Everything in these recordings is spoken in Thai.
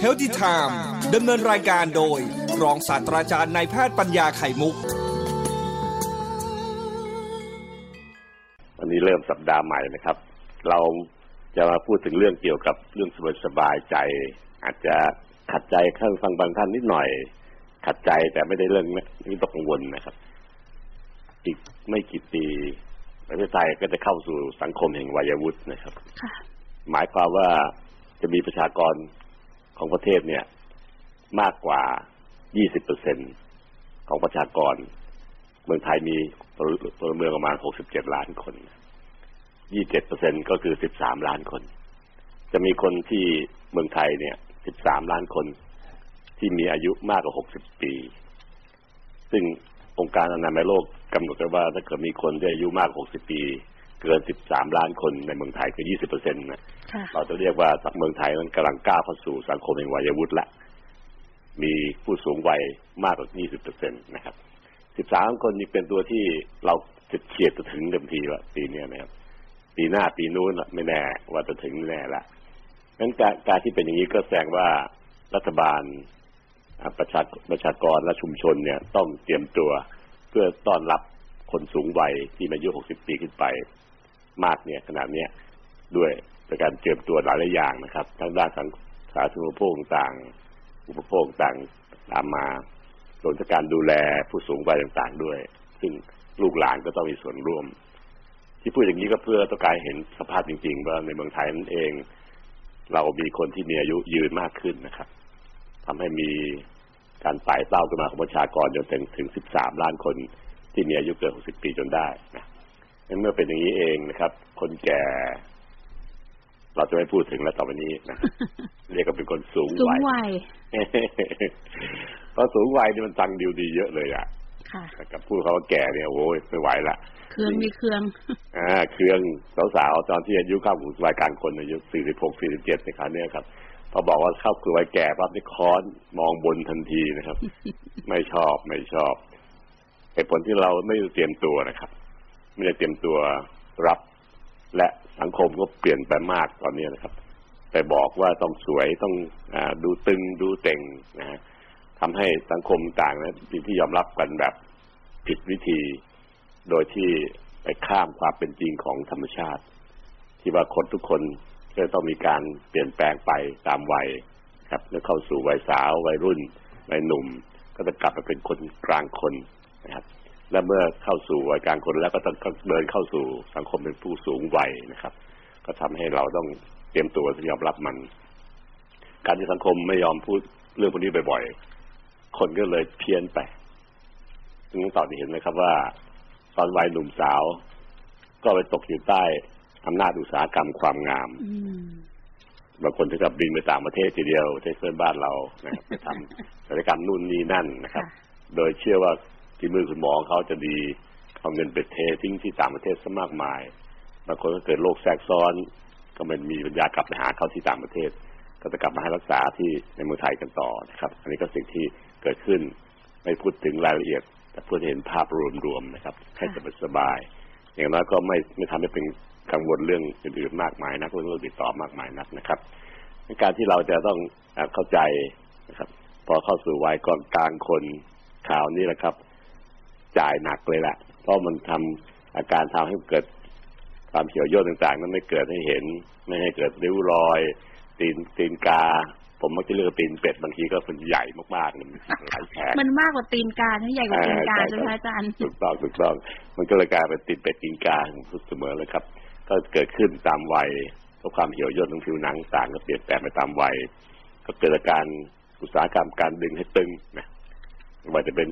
เฮลติไทม์ดำเนินรายการโดย รองศาสตราจารย์นายแพทย์ปัญญาไข่มุก วันนี้เริ่มสัปดาห์ใหม่นะครับ เราจะมาพูดถึงเรื่องเกี่ยวกับเรื่องสบายใจ อาจจะขัดใจข้างฟังบางท่านนิดหน่อย ขัดใจแต่ไม่ได้เรื่องนี้ตกกังวลนะครับ อีกไม่กี่ปีประเทศไทยก็จะเข้าสู่สังคมแห่งวัยวุฒินะครับ หมายความว่าจะมีประชากรของประเทศเนี่ยมากกว่า 20เปอร์เซ็นของประชากร เมืองไทยมีพลเมืองประมาณ 67 ล้านคน 27เปอร์เซ็นก็คือ 13 ล้านคน จะมีคนที่เมืองไทยเนี่ย 13 ล้านคน ที่มีอายุมากกว่า 60 ปี ซึ่งองค์การอนามัยโลกกำหนดไว้ว่าถ้าเกิดมีคนที่อายุมากกว่า 60 ปี เกิน 13 ล้านคนในเมืองไทยคือ 20เปอร์เซ็นต์นะเราจะเรียกว่าเมืองไทยมันกำลังก้าวเข้าสู่สังคมแห่งวัยวุฒิละ มีผู้สูงวัยมากกว่า 20เปอร์เซ็นต์นะครับ 13 คนนี้เป็นตัวที่เราจะเฉียดจะถึงเต็มทีละปีนี้นะครับ ปีหน้าปีนู้นไม่แน่ว่าจะถึงแน่ละงั้นการการที่เป็นอย่างนี้ก็แสดงว่ารัฐบาลประชาประชากรและชุมชนเนี่ยต้องเตรียมตัวเพื่อต้อนรับคนสูงวัยที่อายุ 60 ปีขึ้นไป มากเนี่ยขนาดเนี้ยด้วยโดยการเตรียมตัวหลายหลายอย่างนะครับ ทั้งด้านสาธารณูปโภคต่างอุปโภคต่างตามมาส่วนการดูแลผู้สูงวัยต่างๆด้วย ซึ่งลูกหลานก็ต้องมีส่วนร่วม ที่พูดอย่างนี้ก็เพื่อต้องการเห็นสภาพจริง ๆ ว่าในเมืองไทยนั่นเอง เรามีคนที่มีอายุยืนมากขึ้นนะครับทำให้มีการไต่เต้าขึ้นมาของประชากรจนถึงถึง 13 ล้านคนที่มีอายุเกิน 60 ปีจนได้นะ เมื่อเป็นอย่างนี้เองนะครับ คนแก่ เราจะไม่พูดถึงแล้วต่อไปนี้นะเรียกกันเป็นคนสูงวัยสูงวัยเพราะสูงวัยนี่มันตังดิวดีเยอะเลยอะค่ะกับพูดเขาว่าแก่เนี่ยโอ้ยไม่ไหวละเครื่องมีเครื่องอ่าเครื่องสาวๆตอนที่อายุเข้าสู่วัยกลางคนอายุ46 47ในคราวนี้ครับพอบอกว่าเข้าคือวัยแก่ปั๊บนี่ค้อนมองบนทันทีนะครับ ไม่ชอบไม่ชอบเหตุผลที่เราไม่เตรียมตัวนะครับ ไม่ได้เตรียมตัวรับ และสังคมก็เปลี่ยนไปมากตอนนี้นะครับ ไปบอกว่าต้องสวยต้องอดูตึงดูเต่งนะฮะทำให้สังคมต่างนะที่ยอมรับกันแบบผิดวิธี โดยที่ไปข้ามความเป็นจริงของธรรมชาติ ที่ว่าคนทุกคนก็ต้องมีการเปลี่ยนแปลงไปตามวัยครับเมื่อเข้าสู่วัยสาววัยรุ่นวัยหนุ่ม ก็จะกลับมาเป็นคนกลางคนนะครับ และเมื่อเข้าสู่วัยกลางคนแล้วก็ต้องเดินเข้าสู่สังคมเป็นผู้สูงวัยนะครับ ก็ทำให้เราต้องเตรียมตัวที่ยอมรับมัน การที่สังคมไม่ยอมพูดเรื่องพวกนี้บ่อยๆ คนก็เลยเพี้ยนไปซึ่งตอนนี้เห็นไหมครับว่า ตอนวัยหนุ่มสาว ก็ไปตกอยู่ใต้อำนาจอุตสาหกรรมความงามบางคนถึงกับบินไปต่างประเทศทีเดียวประเทศเพื่อนบ้านเรานะครับไปทำศัลยกรรมนู่นนี่นั่นนะครับ โดยเชื่อว่า ที่มือคุณหมอเขาจะดีเอาเงินไปเททิ้งที่ต่างประเทศซะมากมายบางคนก็เกิดโรคแทรกซ้อน ก็มันมีปัญญากลับไปหาเขาที่ต่างประเทศ ก็จะกลับมาให้รักษาที่ในเมืองไทยกันต่อนะครับ อันนี้ก็สิ่งที่เกิดขึ้นไม่พูดถึงรายละเอียด แต่เพื่อเห็นภาพรวมๆนะครับให้สบายๆอย่างน้อยก็ไม่ไม่ทำให้เป็นกังวลเรื่องอื่นๆมากมายนักเรื่องติดต่อมากมายนักนะครับการที่เราจะต้องเข้าใจนะครับ พอเข้าสู่วัยก่อนกลางคนข่าวนี้แหละครับ จ่ายหนักเลยแหละเพราะมันทำอาการทำให้เกิดความเขียวย่นต่างๆ นั้นไม่เกิดให้เห็น ไม่ให้เกิดริ้วรอย ตีนตีนกา ผมมักจะเรียกตีนเป็ดบางทีก็เป็นใหญ่มากๆมันหลายแผลมันมากกว่าตีนกาใช่ใหญ่กว่าตีนกาใช่ไหมอาจารย์ถูกต้องถูกต้องมันก็เลยกลายเป็นตีนเป็ดตีนกาเสมอเลยครับ ก็เกิดขึ้นตามวัยเพราะความเหี่ยวย่นของผิวหนังต่างก็เปลี่ยนแปลงไปตามวัยก็เกิดอาการอุตสาหกรรมการดึงให้ตึงนะไม่ว่าจะเป็น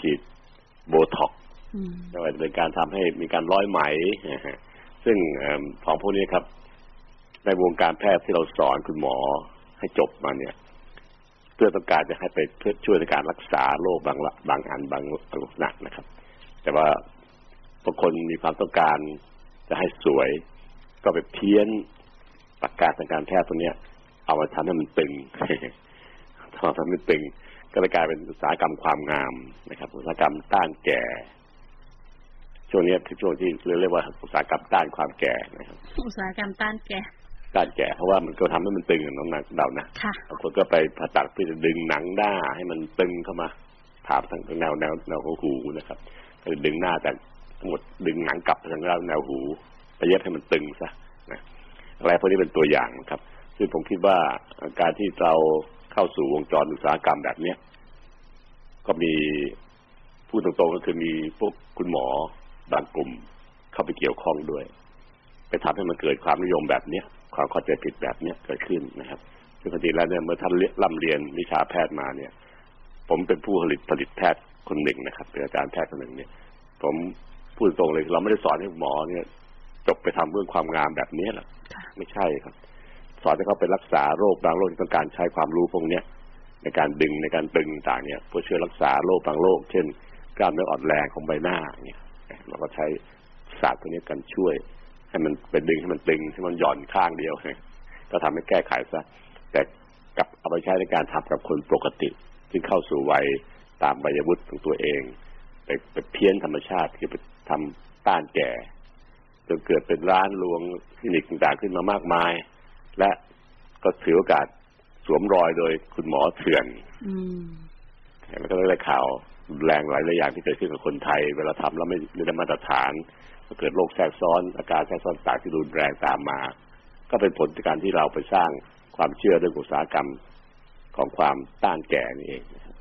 ฉีด โบท็อกไม่ว่าจะเป็นการทำให้มีการร้อยไหม ซึ่งของพวกนี้ครับ ในวงการแพทย์ที่เราสอนคุณหมอให้จบมาเนี่ย เพื่อต้องการจะให้ไปเพื่อช่วยในการรักษาโรคบางบางอันบางลักษณะนะครับ แต่ว่าบางคนมีความต้องการจะให้สวย ก็ไปเพี้ยนปากกาทางการแพทย์ตัวเนี้ย เอามาทำให้มันตึงทำให้มันตึง ก็เลยกลายเป็นอุตสาหกรรมความงามนะครับอุตสาหกรรมต้านแก่ ช่วงนี้คือช่วงที่เรียกว่าอุตสาหกรรมต้านความแก่นะครับ อุตสาหกรรมต้านแก่ต้านแก่เพราะว่ามันก็ทำให้มันตึงน้องหนักเดานะค่ะบางคนก็ไปผ่าตัดเพื่อจะดึงหนังหน้าให้มันตึงเข้ามาผ่าทางแนวแนวแนวหูนะครับก็ดึงหน้าแต่ทั้งหมดดึงหนังกลับไปทางแนวแนวหูไปเย็บให้มันตึงซะนะอะไรพวกนี้เป็นตัวอย่างนะครับ ซึ่งผมคิดว่าการที่เราเข้าสู่วงจรอุตสาหกรรมแบบเนี้ย ก็มีพูดตรงๆก็คือมีพวกคุณหมอบางกลุ่มเข้าไปเกี่ยวข้องด้วย ไปทำให้มันเกิดความนิยมแบบเนี้ยความเข้าใจผิดแบบเนี้ยเกิดขึ้นนะครับซึ่งปกติแล้วเนี่ยเมื่อท่านร่ำเรียนวิชาแพทย์มาเนี่ย ผมเป็นผู้ผลิตผลิตแพทย์คนหนึ่งนะครับเป็นอาจารย์แพทย์คนหนึ่งเนี่ย ผมพูดตรงเลยเราไม่ได้สอนให้หมอเนี่ยจบไปทำเรื่องความงามแบบนี้หรอกไม่ใช่ครับ สอนให้เขาไปรักษาโรคบางโรคที่ต้องการใช้ความรู้พวกเนี้ย ในการดึงในการตึงต่างเนี่ยเพื่อช่วยรักษาโรคบางโรคเช่น กล้ามเนื้ออ่อนแรงของใบหน้าเนี่ยเราก็ใช้ศาสตร์พวนี้กันช่วย ให้มันเป็นดึงให้มันตึงให้มันหย่อนข้างเดียวก็ทำให้แก้ไขซะแต่กับเอาไปใช้ในการทำกับคนปกติที่เข้าสู่วัยตามวัยวุฒิของตัวเองไปไปเพี้ยนธรรมชาติคือไปทำต้านแก่จนเกิดเป็นร้านรวงคลินิกต่างๆขึ้นมามากมาย และก็ถือโอกาส สวมรอยโดยคุณหมอเถื่อนอืมมันก็เลยได้ข่าวรุนแรงหลายๆอย่างที่เกิดขึ้นกับคนไทย เวลาทำแล้วไม่ไม่ได้มาตรฐานก็เกิดโรคแทรกซ้อนอาการแทรกซ้อนต่างที่รุนแรงตามมา ก็เป็นผลจากการที่เราไปสร้างความเชื่อเรื่องอุตสาหกรรมของความต้านแก่นี่เองนะครับ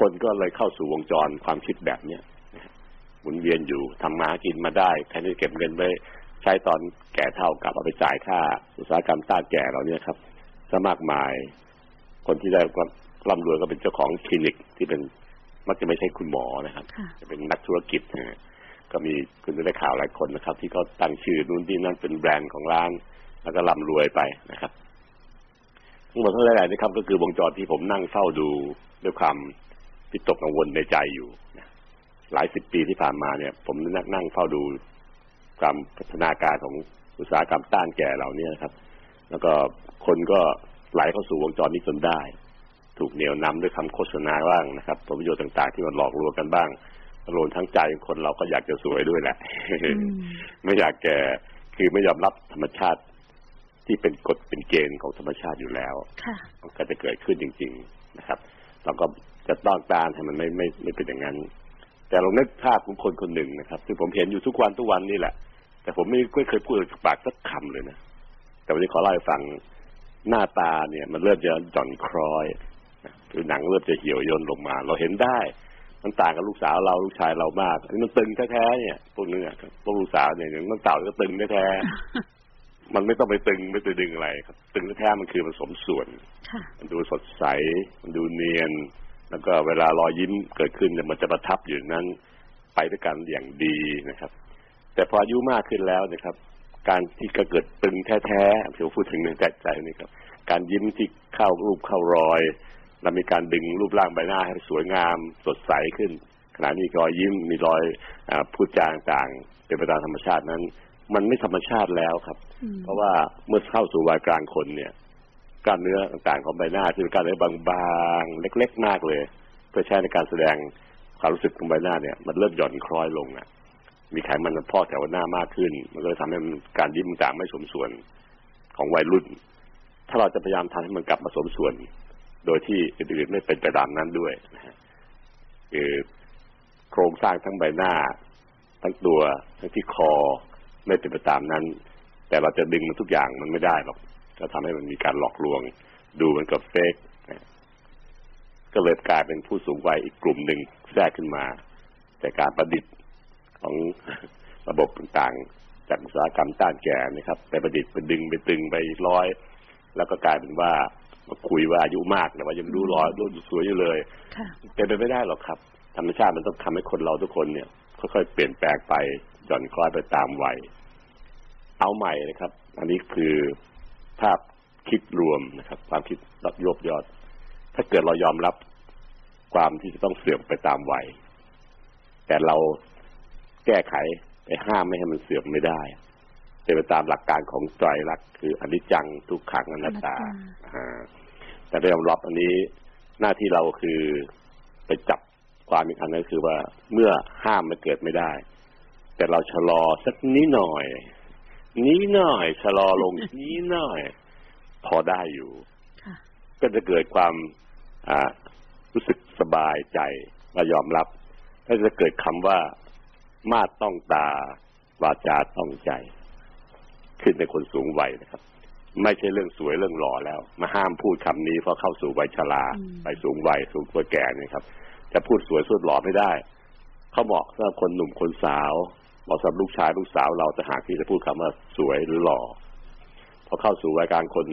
คนก็เลยเข้าสู่วงจรความคิดแบบเนี้ยนะครับหมุนเวียนอยู่ทำมาหากินมาได้แทนที่จะเก็บเงินไว้ใช้ตอนแก่เท่ากับเอาไปจ่ายค่า อุตสาหกรรมต้านแก่เราเนี่ยครับ ซะมากมาย คนที่ได้ความร่ำรวยก็เป็นเจ้าของคลินิกที่เป็นมักจะไม่ใช่คุณหมอนะครับค่ะจะเป็นนักธุรกิจนะฮะก็มีคุณจะได้ข่าวหลายคนนะครับ ที่เขาตั้งชื่อนู่นที่นั่นเป็นแบรนด์ของร้าน แล้วก็ร่ำรวยไปนะครับทั้งหมดทั้งหลายนะครับก็คือวงจรที่ผมนั่งเฝ้าดูด้วยความวิตกกังวลในใจอยู่นะหลายสิบปีที่ผ่านมาเนี่ย ผมนั่งนั่งเฝ้าดูความพัฒนาการของอุตสาหกรรมต้านแก่เหล่านี้นะครับ แล้วก็คนก็ไหลเข้าสู่วงจรนี้จนได้ ถูกเหนี่ยวนำด้วยคำโฆษณาบ้างนะครับผลประโยชน์ต่าง ๆ ที่มันหลอกลวงกันบ้างรวมทั้งใจคนเราก็อยากจะสวยด้วยแหละอืมไม่อยากแก่คือไม่ยอมรับธรรมชาติที่เป็นกฎเป็นเกณฑ์ของธรรมชาติอยู่แล้วค่ะมันก็จะเกิดขึ้นจริง ๆนะครับเราก็จะต้องต้านให้มันไม่ไม่ไม่เป็นอย่างนั้น แต่เรานึกภาพของคนคนหนึ่งนะครับซึ่งผมเห็นอยู่ทุกวันทุกวันนี่แหละ แต่ผมไม่ไม่เคยพูดจากปากสักคำเลยนะ แต่วันนี้ขอเล่าให้ฟังหน้าตาเนี่ย มันเริ่มจะหย่อนคล้อยนะคือหนังเริ่มจะเหี่ยวย่นลงมา เราเห็นได้ มันต่างกับลูกสาวเราลูกชายเรามากอันนี้มันตึงแท้ๆเนี่ยพวกนี้เนี่ยพวกลูกสาวเนี่ยอย่างน้องเต่าก็ตึงแท้ๆมันไม่ต้องไปตึงไม่ไปดึงอะไรครับ ตึงแท้ๆมันคือผสมส่วนค่ะมันดูสดใส มันดูเนียน แล้วก็เวลารอยยิ้มเกิดขึ้นเนี่ยมันจะประทับอยู่นั้น ไปด้วยกันอย่างดีนะครับ แต่พออายุมากขึ้นแล้วนะครับ การที่ก็เกิดตึงแท้ๆที่ผมพูดถึงในใจใจนี่ครับ การยิ้มที่เข้ารูปเข้ารอยแล้วมีการดึงรูปร่างใบหน้าให้สวยงาม สดใสขึ้น ขณะนี้รอยยิ้มมีรอยอาพูดจาต่างๆเป็นไปตามธรรมชาตินั้น มันไม่ธรรมชาติแล้วครับอืมเพราะว่าเมื่อเข้าสู่วัยกลางคนเนี่ยกล้ามเนื้อต่างๆของใบหน้าที่เป็นกล้ามเนื้อบางๆเล็ก ๆ มากเลย เพื่อใช้ในการแสดงความรู้สึกของใบหน้าเนี่ย มันเริ่มหย่อนคล้อยลงอะ มีไขมันพอกแถวหน้ามากขึ้น มันก็เลยทำให้มันการยิ้มต่างไม่สมส่วนของวัยรุ่น ถ้าเราจะพยายามทำให้มันกลับมาสมส่วน โดยที่อื่นๆไม่เป็นไปตามนั้นด้วยนะฮะคือโครงสร้างทั้งใบหน้า ทั้งตัวทั้งที่คอไม่เป็นไปตามนั้น แต่เราจะดึงมันทุกอย่างมันไม่ได้หรอกก็ทำให้มันมีการหลอกลวง ดูมันกับเฟกนะก็เลยกลายเป็นผู้สูงวัยอีกกลุ่มหนึ่งแทรกขึ้นมา แต่การประดิษฐ์ ของระบบต่างๆ จากอุตสาหกรรมต้านแก่นะครับ ไปประดิษฐ์ไปดึงไปตึงไปร้อย แล้วก็กลายเป็นว่ามาคุยว่าอายุมากแต่ว่ายังดูร้อยดูสวยอยู่เลยค่ะเป็นไปไม่ได้หรอกครับ ธรรมชาติมันต้องทำให้คนเราทุกคนเนี่ยค่อยๆเปลี่ยนแปลงไปหย่อนคล้อยไปตามวัยเอาใหม่นะครับ อันนี้คือภาพคิดรวมนะครับ ความคิดรับยบยอด ถ้าเกิดเรายอมรับความที่จะต้องเสื่อมไปตามวัยแต่เรา แก้ไขไปห้ามไม่ให้มันเสื่อมไม่ได้เป็นไปตามหลักการของไตรลักษณ์คืออนิจจังทุกขังอนัตตาอนัตตาอ่าแต่ได้ยอมรับอันนี้หน้าที่เราคือไปจับความอีกอันนั้นคือว่าเมื่อห้ามมันเกิดไม่ได้ แต่เราชะลอสักนิดหน่อยนี้หน่อยชะลอลงนี้หน่อย พอได้อยู่ค่ะก็จะเกิดความอ่ารู้สึกสบายใจและยอมรับก็จะเกิดคำว่า มาดต้องตาวาจาต้องใจ ขึ้นในคนสูงวัยนะครับ ไม่ใช่เรื่องสวยเรื่องหล่อแล้ว มาห้ามพูดคำนี้เพราะเข้าสู่วัยชราอืมไปสูงวัยสูงวัยแก่เนี่ยครับ จะพูดสวยสุดหล่อไม่ได้ เขาเหมาะสำหรับคนหนุ่มคนสาวเหมาะสำหรับลูกชายลูกสาวเราจะหากที่จะพูดคำว่าสวยหรือหล่อพอเข้าสู่วัยกลางคน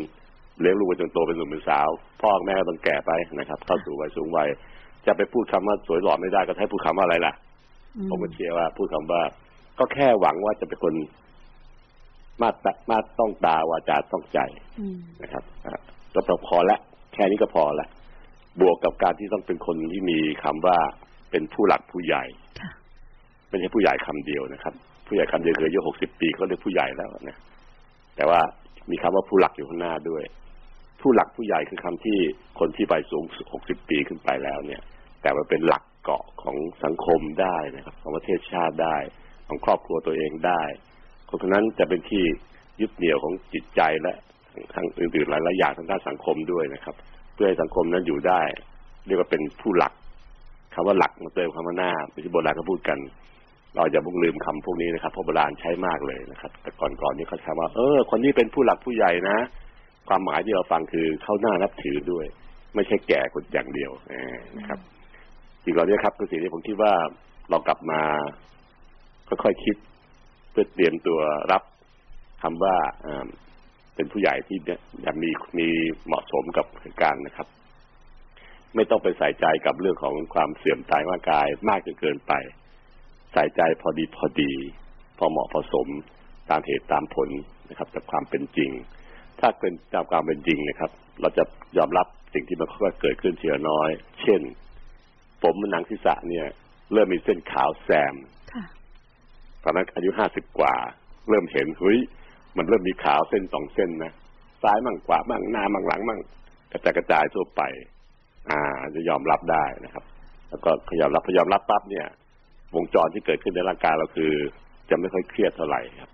เลี้ยงลูกไปจนโตเป็นหนุ่มเป็นสาว พ่อแม่ก็ต้องแก่ไปนะครับ เข้าสู่วัยสูงวัยจะไปพูดคำว่าสวยหล่อไม่ได้ก็ให้พูดคำว่าอะไรล่ะอืม ผมก็เชื่อว่าพูดคำว่า ก็แค่หวังว่าจะเป็นคนมาตะมาต้องตาวาจาต้องใจอืมนะครับอะก็พอละแค่นี้ก็พอละบวกกับการที่ต้องเป็นคนที่มีคำว่าเป็นผู้หลักผู้ใหญ่ค่ะไม่ใช่ผู้ใหญ่คำเดียวนะครับ ผู้ใหญ่คำเดียวคืออายุหกสิบปีเขาเรียกผู้ใหญ่แล้วนะแต่ว่ามีคำว่าผู้หลักอยู่ข้างหน้าด้วย ผู้หลักผู้ใหญ่คือคำที่คนที่ไปสูงหกสิบปีขึ้นไปแล้วเนี่ย แต่ว่าเป็นหลัก เกาะของสังคมได้นะครับ ของประเทศชาติได้ ของครอบครัวตัวเองได้คนคนนั้นจะเป็นที่ยึดเหนี่ยวของจิตใจและทางอื่นๆหลายๆอย่างทางด้านสังคมด้วยนะครับ เพื่อให้สังคมนั้นอยู่ได้ เรียกว่าเป็นผู้หลักคำว่าหลักมาเติมคำว่าหน้าที่โบราณเขาพูดกัน เราอย่าพิ่งลืมคำพวกนี้นะครับเพราะโบราณใช้มากเลยนะครับ แต่ก่อนๆนี่เขาใช้ว่า เออ คนนี้เป็นผู้หลักผู้ใหญ่นะ ความหมายที่เราฟังคือเขาหน้านับถือด้วย ไม่ใช่แก่คนอย่างเดียวนะครับ สิ่งเหล่านี้ครับคือสิ่งที่ผมคิดว่าเรากลับมาค่อยๆคิด เพื่อเตรียมตัวรับคำว่าอ่าเป็นผู้ใหญ่ที่อยากมีมีเหมาะสมกับเหตุการณ์นะครับ ไม่ต้องไปใส่ใจกับเรื่องของความเสื่อมตายร่างกายมากจนเกินไป ใส่ใจพอดีพอดี พอเหมาะพอสมตามเหตุตามผลนะครับจากความเป็นจริง ถ้าเป็นตามความเป็นจริงนะครับ เราจะยอมรับสิ่งที่มันค่อยๆเกิดขึ้นเทีละน้อย เช่น ผมหนังศีรษะเนี่ย เริ่มมีเส้นขาวแซมค่ะตอนนั้นอายุห้าสิบกว่า เริ่มเห็นเฮ้ยมันเริ่มมีขาวเส้นสองเส้นนะซ้ายมั่งขวามั่งหน้ามั่งหลังมั่งกระจายกระจายทั่วไป อ่า จะยอมรับได้นะครับ แล้วก็พยายามรับพยายามรับปั๊บเนี่ย วงจรที่เกิดขึ้นในร่างกายเราคือ จะไม่ค่อยเครียดเท่าไหร่ครับ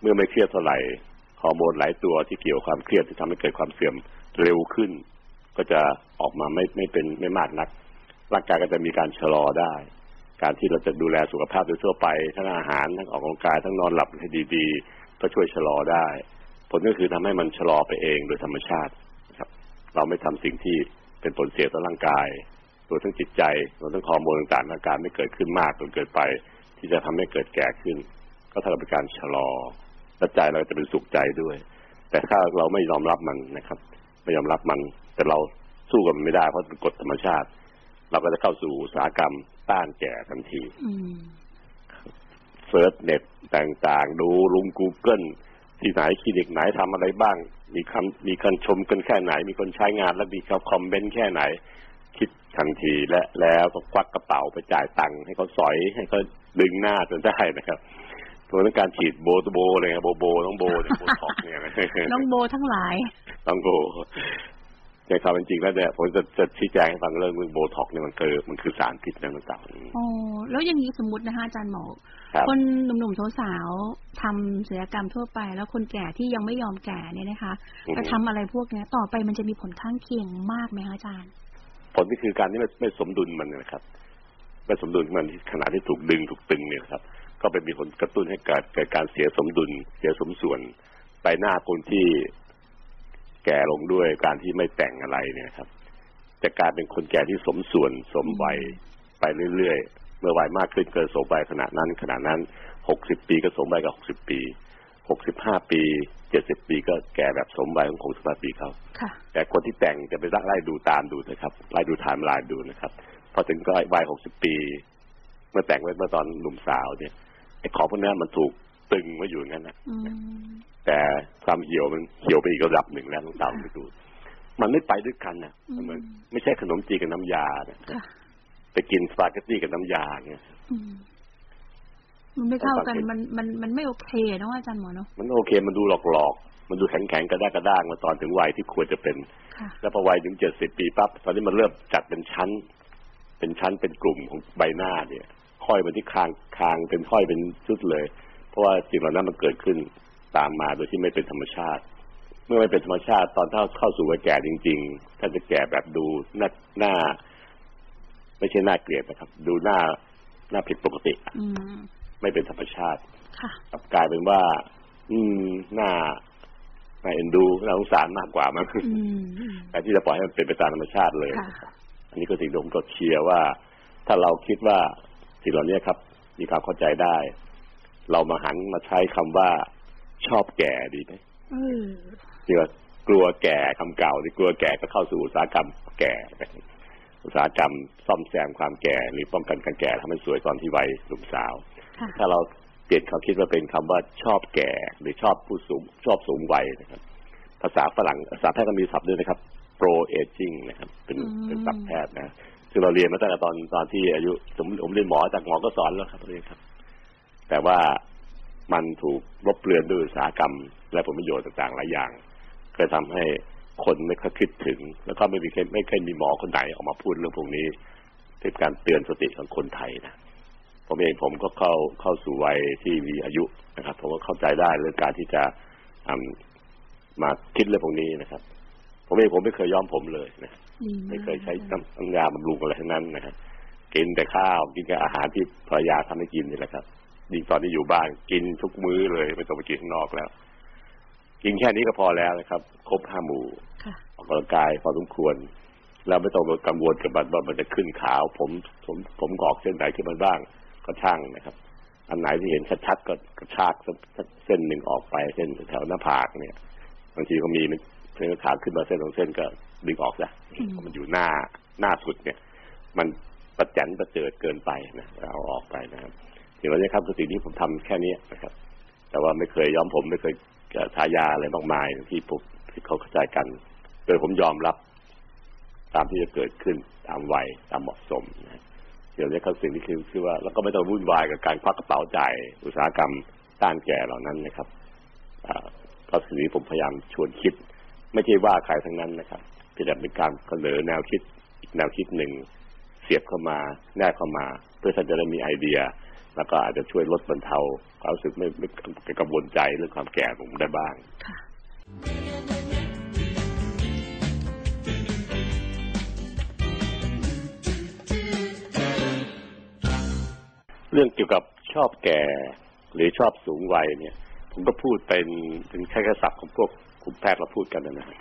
เมื่อไม่เครียดเท่าไหร่ฮอร์โมนหลายตัวที่เกี่ยวกับความเครียดที่ทำให้เกิดความเสื่อมเร็วขึ้น ก็จะออกมาไม่ไม่เป็นไม่มากนัก ร่างกายก็จะมีการชะลอได้ การที่เราจะดูแลสุขภาพโดยทั่วไป ทั้งอาหารทั้งออกกำลังกายทั้งนอนหลับให้ดีๆ ก็ช่วยชะลอได้ ผลก็คือทำให้มันชะลอไปเองโดยธรรมชาติครับ เราไม่ทำสิ่งที่เป็นผลเสียต่อร่างกายรวมทั้งจิตใจรวมทั้งฮอร์โมนต่างๆร่างกายไม่เกิดขึ้นมากจนเกินไป ที่จะทำให้เกิดแก่ขึ้น ก็เท่ากับเป็นการชะลอและใจเราจะเป็นสุขใจด้วย แต่ถ้าเราไม่ยอมรับมันนะครับ ไม่ยอมรับมัน แต่เราสู้กับมันไม่ได้เพราะเป็นกฎธรรมชาติ เราก็จะเข้าสู่อุตสาหกรรมต้านแก่ทันทีอืม search เน็ตต่างๆ ดูลุง Google ที่ไหนคลินิกไหนทำอะไรบ้าง มีคำมีคนชมกันแค่ไหน มีคนใช้งานแล้วมีเขา comment แค่ไหน คิดทันทีและแล้วก็ควักกระเป๋าไปจ่ายตังค์ให้เขาสอยให้เขาดึงหน้าจนได้นะครับตัวนั้นการฉีดโบโบเลยครับโบโบต้องโบเนี่ยโบท็อกซ์เนี่ยนะน้องโบทั้งหลายต้องโบ ในความเป็นจริงแล้วเนี่ยผมจะจะชี้แจงให้ฟังเรื่องเรื่องโบท็อกซ์เนี่ยมันคือมันคือสารพิษนะต่างๆโอ้แล้วอย่างนี้สมมตินะคะอาจารย์หมอครับคนหนุ่มๆสาวๆทำศิลปกรรมทั่วไป แล้วคนแก่ที่ยังไม่ยอมแก่เนี่ยนะคะอือฮึจะทำอะไรพวกเนี้ยต่อไปมันจะมีผลข้างเคียงมากไหมคะอาจารย์ ผลก็คือการที่ไม่ไม่สมดุลมันนะครับไม่สมดุลมันที่ขณะที่ถูกดึงถูกตึงเนี่ยนะครับ ก็เป็นมีผลกระตุ้นให้เกิดเกิดการเสียสมดุล เสียสมส่วนใบหน้าคนที่ แก่ลงด้วยการที่ไม่แต่งอะไรเนี่ยครับ จะกลายเป็นคนแก่ที่สมส่วนสมวัยไปเรื่อยๆ เมื่อวัยมากขึ้นเกินสมวัยขณะนั้นขณะนั้นหกสิบปีก็สมวัยกับหกสิบปีหกสิบห้าปีเจ็ดสิบปีก็แก่แบบสมวัยของหกสิบห้าปีเขาค่ะแต่คนที่แต่งจะไปไล่ดูตามดูนะครับไล่ดูไทม์ไลน์ดูนะครับพอถึงก็วัยหกสิบปี เมื่อแต่งไว้เมื่อตอนหนุ่มสาวเนี่ยไอ้ของพวกนี้มันถูกตึงไว้อยู่อย่างนั้นนะอืม แต่ความเหี่ยวมันเหี่ยวไปอีกระดับหนึ่งแล้วต้องตามไปดู มันไม่ไปด้วยกันนะอืมมันเหมือนไม่ใช่ขนมจีนกับน้ำยานะค่ะไปกินสปาเกตตี้กับน้ำยาเนี่ยอืมมันไม่เข้ากันต้องสังเกตมันมันมันไม่โอเคเนอะอาจารย์หมอเนาะมันโอเค มันดูหลอกๆมันดูแข็งๆกระด้างกระด้างมาตอนถึงวัยที่ควรจะเป็นค่ะแล้วพอวัยถึงเจ็ดสิบปีปั๊บตอนนี้มันเริ่มจัดเป็นชั้น เป็นชั้นเป็นกลุ่มของใบหน้าเนี่ยห้อยไปที่คางคางเป็นห้อยเป็นชุดเลย เพราะว่าสิ่งเหล่านั้นมันเกิดขึ้น ตามมาโดยที่ไม่เป็นธรรมชาติ เมื่อไม่เป็นธรรมชาติตอนถ้าเข้าสู่วัยแก่จริง ๆ ถ้าจะแก่แบบดูหน้าหน้า ไม่ใช่หน้าเกลียดนะครับ ดูหน้าหน้าผิดปกติอืมไม่เป็นธรรมชาติค่ะกลับกลายเป็นว่า อืมหน้าหน้าเอ็นดูน่าสงสารมากกว่ามั้งอืมแต่ที่จะปล่อยให้มันเป็นไปตามธรรมชาติเลยค่ะอันนี้ก็สิ่งที่ผมก็เชียร์ว่า ถ้าเราคิดว่าสิ่งเหล่านี้ครับ มีความเข้าใจได้ เรามาหันมาใช้คำว่า ชอบแก่ดีไหมเออที่ว่ากลัวแก่คำเก่าที่กลัวแก่ก็เข้าสู่อุตสาหกรรมแก่อุตสาหกรรมซ่อมแซมความแก่ หรือป้องกันการแก่ทำให้สวยตอนที่วัยหนุ่มสาวค่ะถ้าเราเปลี่ยนความคิดว่าเป็นคำว่าชอบแก่ หรือชอบผู้สูงชอบสูงวัยนะครับ ภาษาฝรั่งภาษาแพทย์ก็มีศัพท์ด้วยนะครับ pro aging นะครับ เป็นอืมเป็นศัพท์แพทย์นะซึ่งเราเรียนมาตั้งแต่ตอนตอนที่อายุผมผมเรียนหมอจากหมอก็สอนแล้วครับเรียนครับ แต่ว่า มันถูกลบเลือนด้วยอุตสาหกรรม และผลประโยชน์ต่างๆหลายอย่าง ก็ทำให้คนไม่ค่อยคิดถึง แล้วก็ไม่มีใครไม่เคยมีหมอคนไหนออกมาพูดเรื่องพวกนี้เป็นการเตือนสติของคนไทยนะผมเองผมก็เข้าเข้าสู่วัยที่มีอายุนะครับ ผมก็เข้าใจได้เรื่องการที่จะอืมมาคิดเรื่องพวกนี้นะครับ ผมเองผมไม่เคยย้อมผมเลยนะดีากไม่เคยใช้น้ำน้ำยาบำรุงอะไรทั้งนั้นนะครับกินแต่ข้าวกินแต่อาหารที่ภรรยาทำให้กินนี่แหละครับ ยิ่งตอนที่อยู่บ้านกินทุกมื้อเลยไม่ต้องไปกินข้างนอกแล้ว กินแค่นี้ก็พอแล้วนะครับ ครบห้าหมู่ค่ะออกกำลังกายพอสมควรแล้วไม่ต้องไปกังวลกับมันว่ามันจะขึ้นขาว ผมผมผมงอกเส้นไหนขึ้นมาบ้างก็ช่างนะครับ อันไหนที่เห็นชัดๆก็กระชากสักสักเส้นหนึ่งออกไปเส้นแถวหน้าผากเนี่ยบางทีก็มีเส้นขาดขึ้นมาเส้นสองเส้นก็ดึงออกซะอืมมันอยู่หน้าหน้าสุดเนี่ย มันประจันประเจิดเกินไปนะเอาออกไปนะครับ สิ่งเหล่านี้ครับคือสิ่งที่ผมทำแค่นี้นะครับ แต่ว่าไม่เคยย้อมผมไม่เคยทายาอะไรมากมายที่ผมที่เขาเข้าใจกัน โดยผมยอมรับ ตามที่จะเกิดขึ้นตามวัยตามเหมาะสมนะเดี๋ยวนี้ครับสิ่งที่คือคือว่าเราก็ไม่ต้องวุ่นวายกับการควักกระเป๋าจ่ายอุตสาหกรรมต้านแก่เหล่านั้นนะครับอ่าก็สิ่งที่ผมพยายามชวนคิด ไม่ใช่ว่าใครทั้งนั้นนะครับเพียงแต่เป็นการเสนอแนวคิดอีกแนวคิดหนึ่งเสียบเข้ามาแนบเข้ามา เพื่อท่านจะได้มีไอเดีย แล้วก็อาจจะช่วยลดบรรเทาความรู้สึกไม่ไม่ไม่กังวลใจเรื่องความแก่ผมได้บ้างค่ะเรื่องเกี่ยวกับชอบแก่ หรือชอบสูงวัยเนี่ย ผมก็พูดเป็นเป็นแค่กระสับของพวกกลุ่มแพทย์เราพูดกันนะฮะ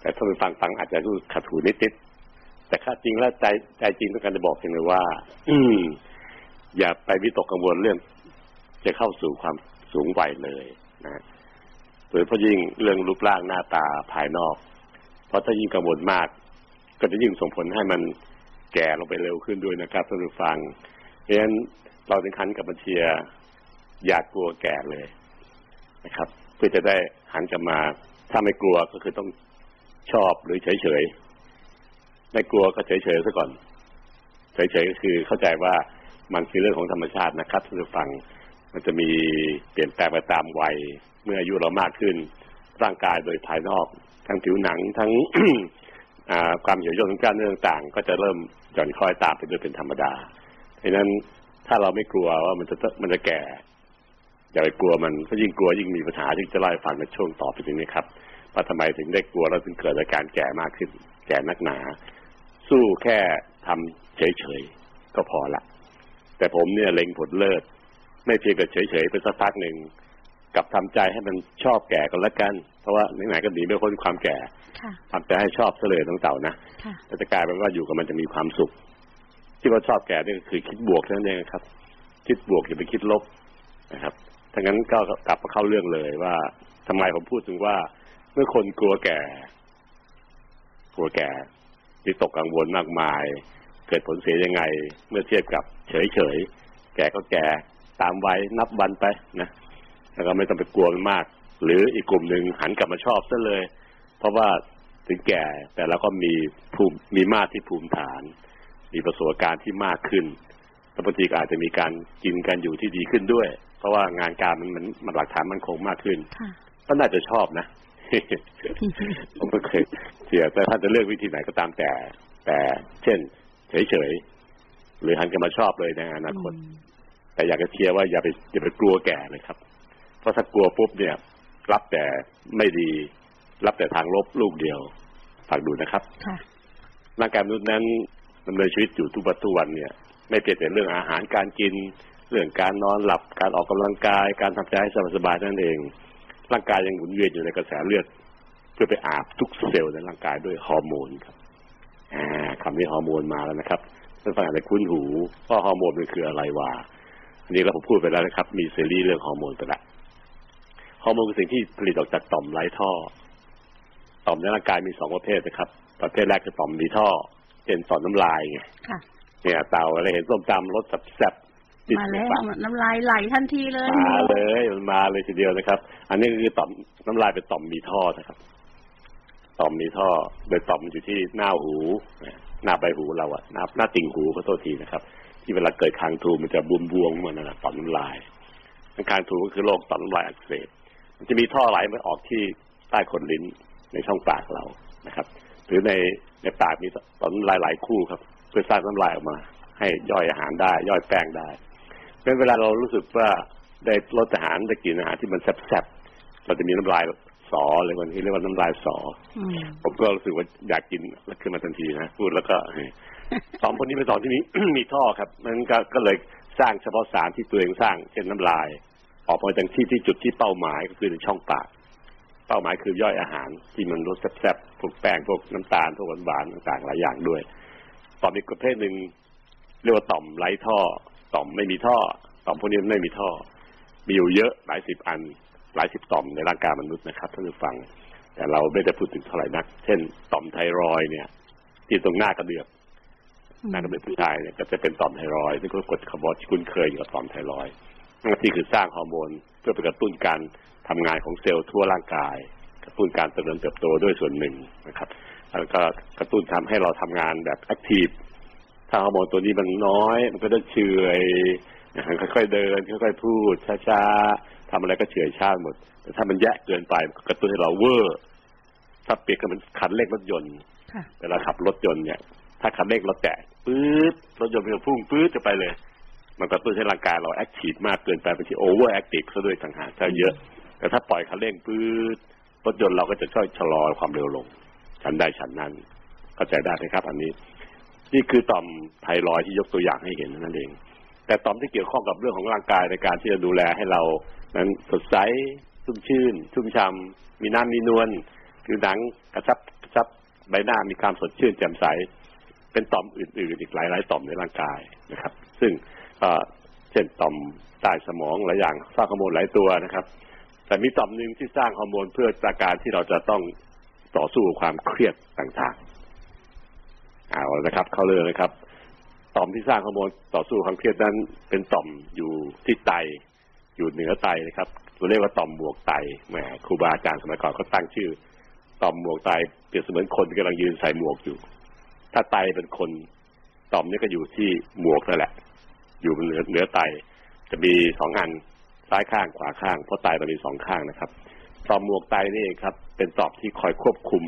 แต่ถ้าไปฟังฟังอาจจะรู้ขัดหูนิดๆแต่ค่าจริงแล้วใจใจจริงต้องการจะบอกเพียงเลยว่า อืม อย่าไปวิตกกังวลเรื่อง จะเข้าสู่ความสูงวัยเลยนะโดยเฉพาะยิ่งเรื่องรูปร่างหน้าตาภายนอก เพราะถ้ายิ่งกังวลมาก ก็จะยิ่งส่งผลให้มันแก่ลงไปเร็วขึ้นด้วยนะครับท่านผู้ฟัง เพราะฉะนั้นเราจึงหันกับมาเชียร์อย่ากลัวแก่เลยนะครับ เพื่อจะได้หันกลับมา ถ้าไม่กลัวก็คือต้องชอบหรือเฉยเฉยๆไม่กลัวก็เฉยเฉยๆซะก่อนเฉยเฉยๆก็คือเข้าใจว่า มันคือเรื่องของธรรมชาตินะครับท่านผู้ฟัง มันจะมีเปลี่ยนแปลงไปตามวัย เมื่ออายุเรามากขึ้น ร่างกายโดยภายนอก ทั้งผิวหนังทั้งความเหี่ยวย่นของกล้ามเนื้อต่างๆ ก็จะเริ่มหย่อนคล้อยตามไปด้วยเป็นธรรมดาเพราะนั้นถ้าเราไม่กลัวว่ามันจะมันจะแก่ อย่าไปกลัวมันเพรายิ่งกลัวยิ่งมีปัญหาที่จะเล่ฟังในช่วงต่อไปนี้ครับว่าทำไมถึงได้กลัวแล้วถึงเกิดอาการแก่มากขึ้น แก่นักหนา สู้แค่ทำเฉยๆก็พอละ แต่ผมเนี่ยเล็งผลเลิศไม่เพียงแต่เฉยๆไปสักพักหนึ่งกลับทำใจให้มันชอบแก่กันแล้วกัน เพราะว่าไหนๆก็หนีไม่พ้นความแก่ค่ะทำใจให้ชอบเสลยต้องเต่านะค่ะแต่จะกลายเป็นว่าอยู่กับมันจะมีความสุข ที่ว่าชอบแก่นี่ก็คือคิดบวกเท่านั้นเองครับ คิดบวกอย่าไปคิดลบนะครับถ้างั้นก็กลับมาเข้าเรื่องเลยว่าทำไมผมพูดถึงว่าเมื่อคนกลัวแก่ กลัวแก่วิตกกังวลมากมาย เกิดผลเสียยังไง เมื่อเทียบกับเฉยเฉยๆแก่ก็แก่ตามวัยนับวันไปนะแล้วก็ไม่ต้องไปกลัวมันมาก หรืออีกกลุ่มหนึ่งหันกลับมาชอบซะเลย เพราะว่าถึงแก่แต่เราก็มีภูมิมีมากที่ภูมิฐาน มีประสบการณ์ที่มากขึ้นแล้วบางทีก็อาจจะมีการกินการอยู่ที่ดีขึ้นด้วย เพราะว่างานการมันมันมันหลักฐานมันคงมากขึ้นค่ะก็น่าจะชอบนะผมก็เคยเสียแต่ท่านจะเลือกวิธีไหนก็ตามแต่ แต่เช่น เฉยๆหรือหันกันมาชอบเลยในอนาคต แต่อยากจะเชียร์ว่าอย่าไปอย่าไปกลัวแก่เลยครับ เพราะถ้ากลัวปุ๊บเนี่ย รับแต่ไม่ดี รับแต่ทางลบลูกเดียวฝากดูนะครับค่ะร่างกายมนุษย์นั้นดำเนินชีวิตอยู่ทุกวันทุกวันเนี่ย ไม่เพียงแต่เรื่องอาหารการกิน เรื่องการนอนหลับการออกกำลังกาย การทำใจให้สบายๆนั่นเอง ร่างกายยังหมุนเวียนอยู่ในกระแสเลือด เพื่อไปอาบทุกเซลล์ในร่างกายด้วยฮอร์โมนครับอ่า คำนี้ฮอร์โมนมาแล้วนะครับท่านฟังอาจจะคุ้นหูว่าฮอร์โมนมันคืออะไรวะอันนี้เราผมพูดไปแล้วนะครับ มีซีรีส์เรื่องฮอร์โมนไปแล้วฮอร์โมนคือสิ่งที่ผลิตออกจากต่อมไร้ท่อ ต่อมในร่างกายมีสองประเภทนะครับ ประเภทแรกคือต่อมมีท่อเป็นต่อมน้ำลายไงค่ะเนี่ยเต่าอะไรเห็นส้มตำรสแซ่บๆติดมาแล้วปากน้ำลายไหลทันทีเลย มาเลยมันมาเลยทีเดียวนะครับ อันนี้คือต่อมน้ำลายเป็นต่อมมีท่อนะครับ ต่อมมีท่อ โดยต่อมอยู่ที่หน้าหูหน้าใบหูเราอะหน้าหน้าติ่งหูขอโทษทีนะครับ ที่เวลาเกิดคางทูมันจะบวมบวมๆมันนะต่อมน้ำลายคางทูก็คือโรคต่อมน้ำลายอักเสบมันจะมีท่อไหลมาออกที่ใต้ขนลิ้นในช่องปากเรานะครับ หรือในในปากมีต่อมน้ำลายหลายคู่ครับ เพื่อสร้างน้ำลายออกมา ให้ย่อยอาหารได้ ย่อยแป้งได้เพราะฉะนั้นเวลาเรารู้สึกว่าได้รสอาหารได้กินอาหารที่มันแซ่บๆเราจะมีน้ำลาย สอเลยวันที่เรียกว่าน้ำลายสออืมผมก็รู้สึกว่าอยากกินแล้วขึ้นมาทันทีนะพูดแล้วก็เฮ้ยสองคนนี้เป็นสองที่มีมีท่อครับมันก็ก็เลยสร้างเฉพาะสารที่ตัวเองสร้างเช่นน้ำลาย ออกมาจากที่ที่จุดที่เป้าหมายก็คือในช่องปากเป้าหมายคือย่อยอาหาร ที่มันรสแซ่บๆพวกแป้งพวกน้ำตาลพวกหวานๆต่างๆหลายอย่างด้วยต่อมอีกประเภทหนึ่งเรียกว่าต่อมไร้ท่อ ต่อมไม่มีท่อ ต่อมพวกนี้ไม่มีท่อ มีอยู่เยอะหลายสิบอัน หลายสิบต่อมในร่างกายมนุษย์นะครับท่านผู้ฟัง แต่เราไม่ได้พูดถึงเท่าไหร่นัก เช่น ต่อมไทรอยเนี่ยที่ตรงหน้ากระเดือกหน้ากระเดือกผู้ชายเนี่ยก็จะเป็นต่อมไทรอยซึ่งก็กดคาร์บอนที่คุ้นเคยอยู่กับต่อมไทรอยหน้าที่คือสร้างฮอร์โมนเพื่อไปกระตุ้นการทำงานของเซลล์ทั่วร่างกาย กระตุ้นการเจริญเติบโตด้วยส่วนหนึ่งนะครับแล้วก็กระตุ้นทำให้เราทำงานแบบ active ถ้าฮอร์โมนตัวนี้มันน้อย มันก็จะเฉื่อยค่อยๆเดินค่อยๆพูดช้าๆ ทำอะไรก็เฉื่อยชาหมด แต่ถ้ามันแยะเกินไปมันก็กระตุ้นให้เราเวอร์ถ้าเปรียบกับมันคันเร่งรถยนต์ค่ะเวลาขับรถยนต์เนี่ย ถ้าคันเร่งเราแตะปื๊ดรถยนต์มันจะพุ่งปื๊ดจะไปเลย มันกระตุ้นให้ร่างกายเรา active มากเกินไปบางที overactive ซะด้วยต่างหากถ้าเยอะ แต่ถ้าปล่อยคันเร่งปื๊ดรถยนต์เราก็จะช่วยชะลอความเร็วลง ฉันได้ฉันนั้นเข้าใจได้ไหมครับ อันนี้ นี่คือต่อมไทรอยด์ที่ยกตัวอย่างให้เห็นนั่นเอง แต่ต่อมที่เกี่ยวข้องกับเรื่องของร่างกายในการที่จะดูแลให้เรา นั้นสดใสชุ่มชื่น ชุ่มช่ำมีน้ำมีนวลผิวหนังกระชับกระชับใบหน้ามีความสดชื่นแจ่มใส เป็นต่อมอื่นๆ อีกหลายๆต่อมในร่างกายนะครับ ซึ่งเอ่อเช่นต่อมใต้สมองหลายอย่างสร้างฮอร์โมนหลายตัวนะครับ แต่มีต่อมหนึ่งที่สร้างฮอร์โมนเพื่อจากการที่เราจะต้องต่อสู้กับความเครียดต่างๆเอาละนะครับ เข้าเรื่องนะครับ ต่อมที่สร้างฮอร์โมนต่อสู้ความเครียดนั้น เป็นต่อมอยู่ที่ไต อยู่เหนือไตนะครับเราเรียกว่าต่อมหมวกไตแหมครูบาอาจารย์สมัยก่อนเขาตั้งชื่อ ต่อมหมวกไตเปรียบเสมือนคนที่กำลังยืนใส่หมวกอยู่ ถ้าไตเป็นคน ต่อมนี้ก็อยู่ที่หมวกนั่นแหละ อยู่เหนือเหนือไต จะมีสองอันซ้ายข้างขวาข้างเพราะไตมันมีสองข้างนะครับ ต่อมหมวกไตนี่ครับ เป็นต่อมที่คอยควบคุม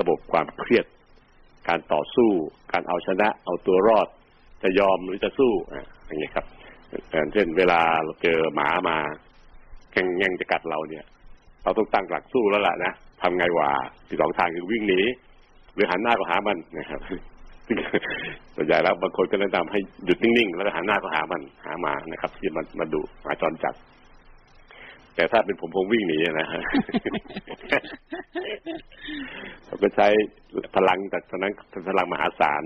ระบบความเครียด การต่อสู้ การเอาชนะ เอาตัวรอด จะยอมหรือจะสู้อะอย่างเงี้ยครับอย่างเช่นเวลาเราเจอหมามาแข่งแย่งจะกัดเราเนี่ย เราต้องตั้งหลักสู้แล้วล่ะนะทำไงวะที่สองทางคือวิ่งหนีหรือหันหน้าก็หามันนะครับส่วนใหญ่แล้วบางคนก็แนะนำให้หยุดนิ่งๆแล้วหันหน้าก็หามันหามานะครับ ที่มันมาดูหมาจรจัด แต่ถ้าเป็นผมคงวิ่งหนีนะฮะเราก็ใช้พลังจากตอนนั้นเป็นพลังมหาศาล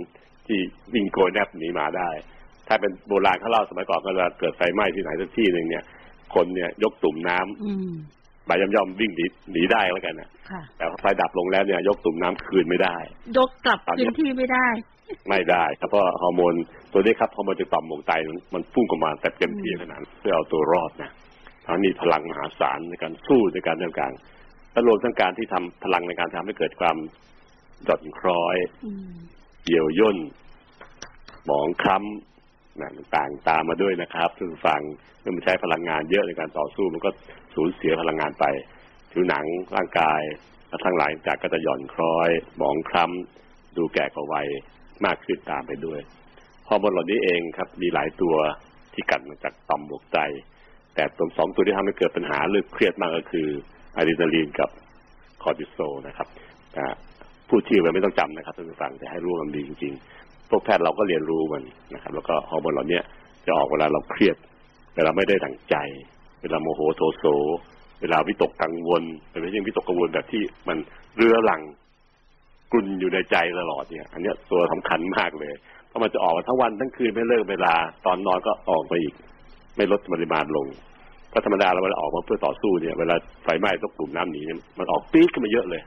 ที่วิ่งโกยแนบหนีหมาได้ ถ้าเป็นโบราณเขาเล่าสมัยก่อนก็จะเกิดไฟไหม้ที่ไหนสักที่หนึ่งเนี่ย คนเนี่ยยกตุ่มน้ำอืมใบย่อมๆวิ่งหนีหนีได้แล้วกันนะค่ะแต่พอไฟดับลงแล้วเนี่ย ยกตุ่มน้ำคืนไม่ได้ ยกกลับพื้นที่ไม่ได้ ไม่ได้ครับเพราะฮอร์โมนตัวนี้ครับฮอร์โมนจากต่อมหมวกไตมันมันพุ่งออกมาแต่เต็มที่ขนาดนั้นเพื่อเอาตัวรอดนะทำให้มีพลังมหาศาลในการสู้ในการต่างๆและรวมทั้งการที่ทำพลังในการทำให้เกิดความหย่อนคล้อยอืม เหี่ยวย่นหมองคล้ำนะต่างตามมาด้วยนะครับท่านผู้ฟังเมื่อมันใช้พลังงานเยอะในการต่อสู้มันก็สูญเสียพลังงานไปผิวหนังร่างกายและทั้งหลายจากก็จะหย่อนคล้อยหมองคล้ำดูแก่กว่าวัยมากขึ้นตามไปด้วยฮอร์โมนเหล่านี้เองครับ มีหลายตัวที่กลั่นมาจากต่อมหมวกไตแต่ตัวสองตัวที่ทำให้เกิดปัญหาหรือเครียดมากก็คืออะดรีนาลีนกับคอร์ติโซลนะครับ พูดชื่อไปไม่ต้องจำนะครับท่านผู้ฟังแต่ให้รู้มันดีจริงๆ พวกแพทย์เราก็เรียนรู้มันนะครับ แล้วก็ฮอร์โมนเหล่านี้จะออกเวลาเราเครียดเวลาไม่ได้ดั่งใจ เวลาโมโหโทโสเวลาวิตกกังวลแต่ไม่ใช่วิตกกังวลแบบที่มันเรื้อรังกลุ่นอยู่ในใจตลอดเนี่ย อันนี้ตัวสำคัญมากเลยเพราะมันจะออกมาทั้งวันทั้งคืนไม่เลิกเวลา ตอนนอนก็ออกไปอีก ไม่ลดปริมาณลงก็ธรรมดาเราเวลาออกมาเพื่อต่อสู้เนี่ยเวลาไฟไหม้ต้องยกตุ่มน้ำหนีเนี่ยมันออกปี๊ดขึ้นมาเยอะเลย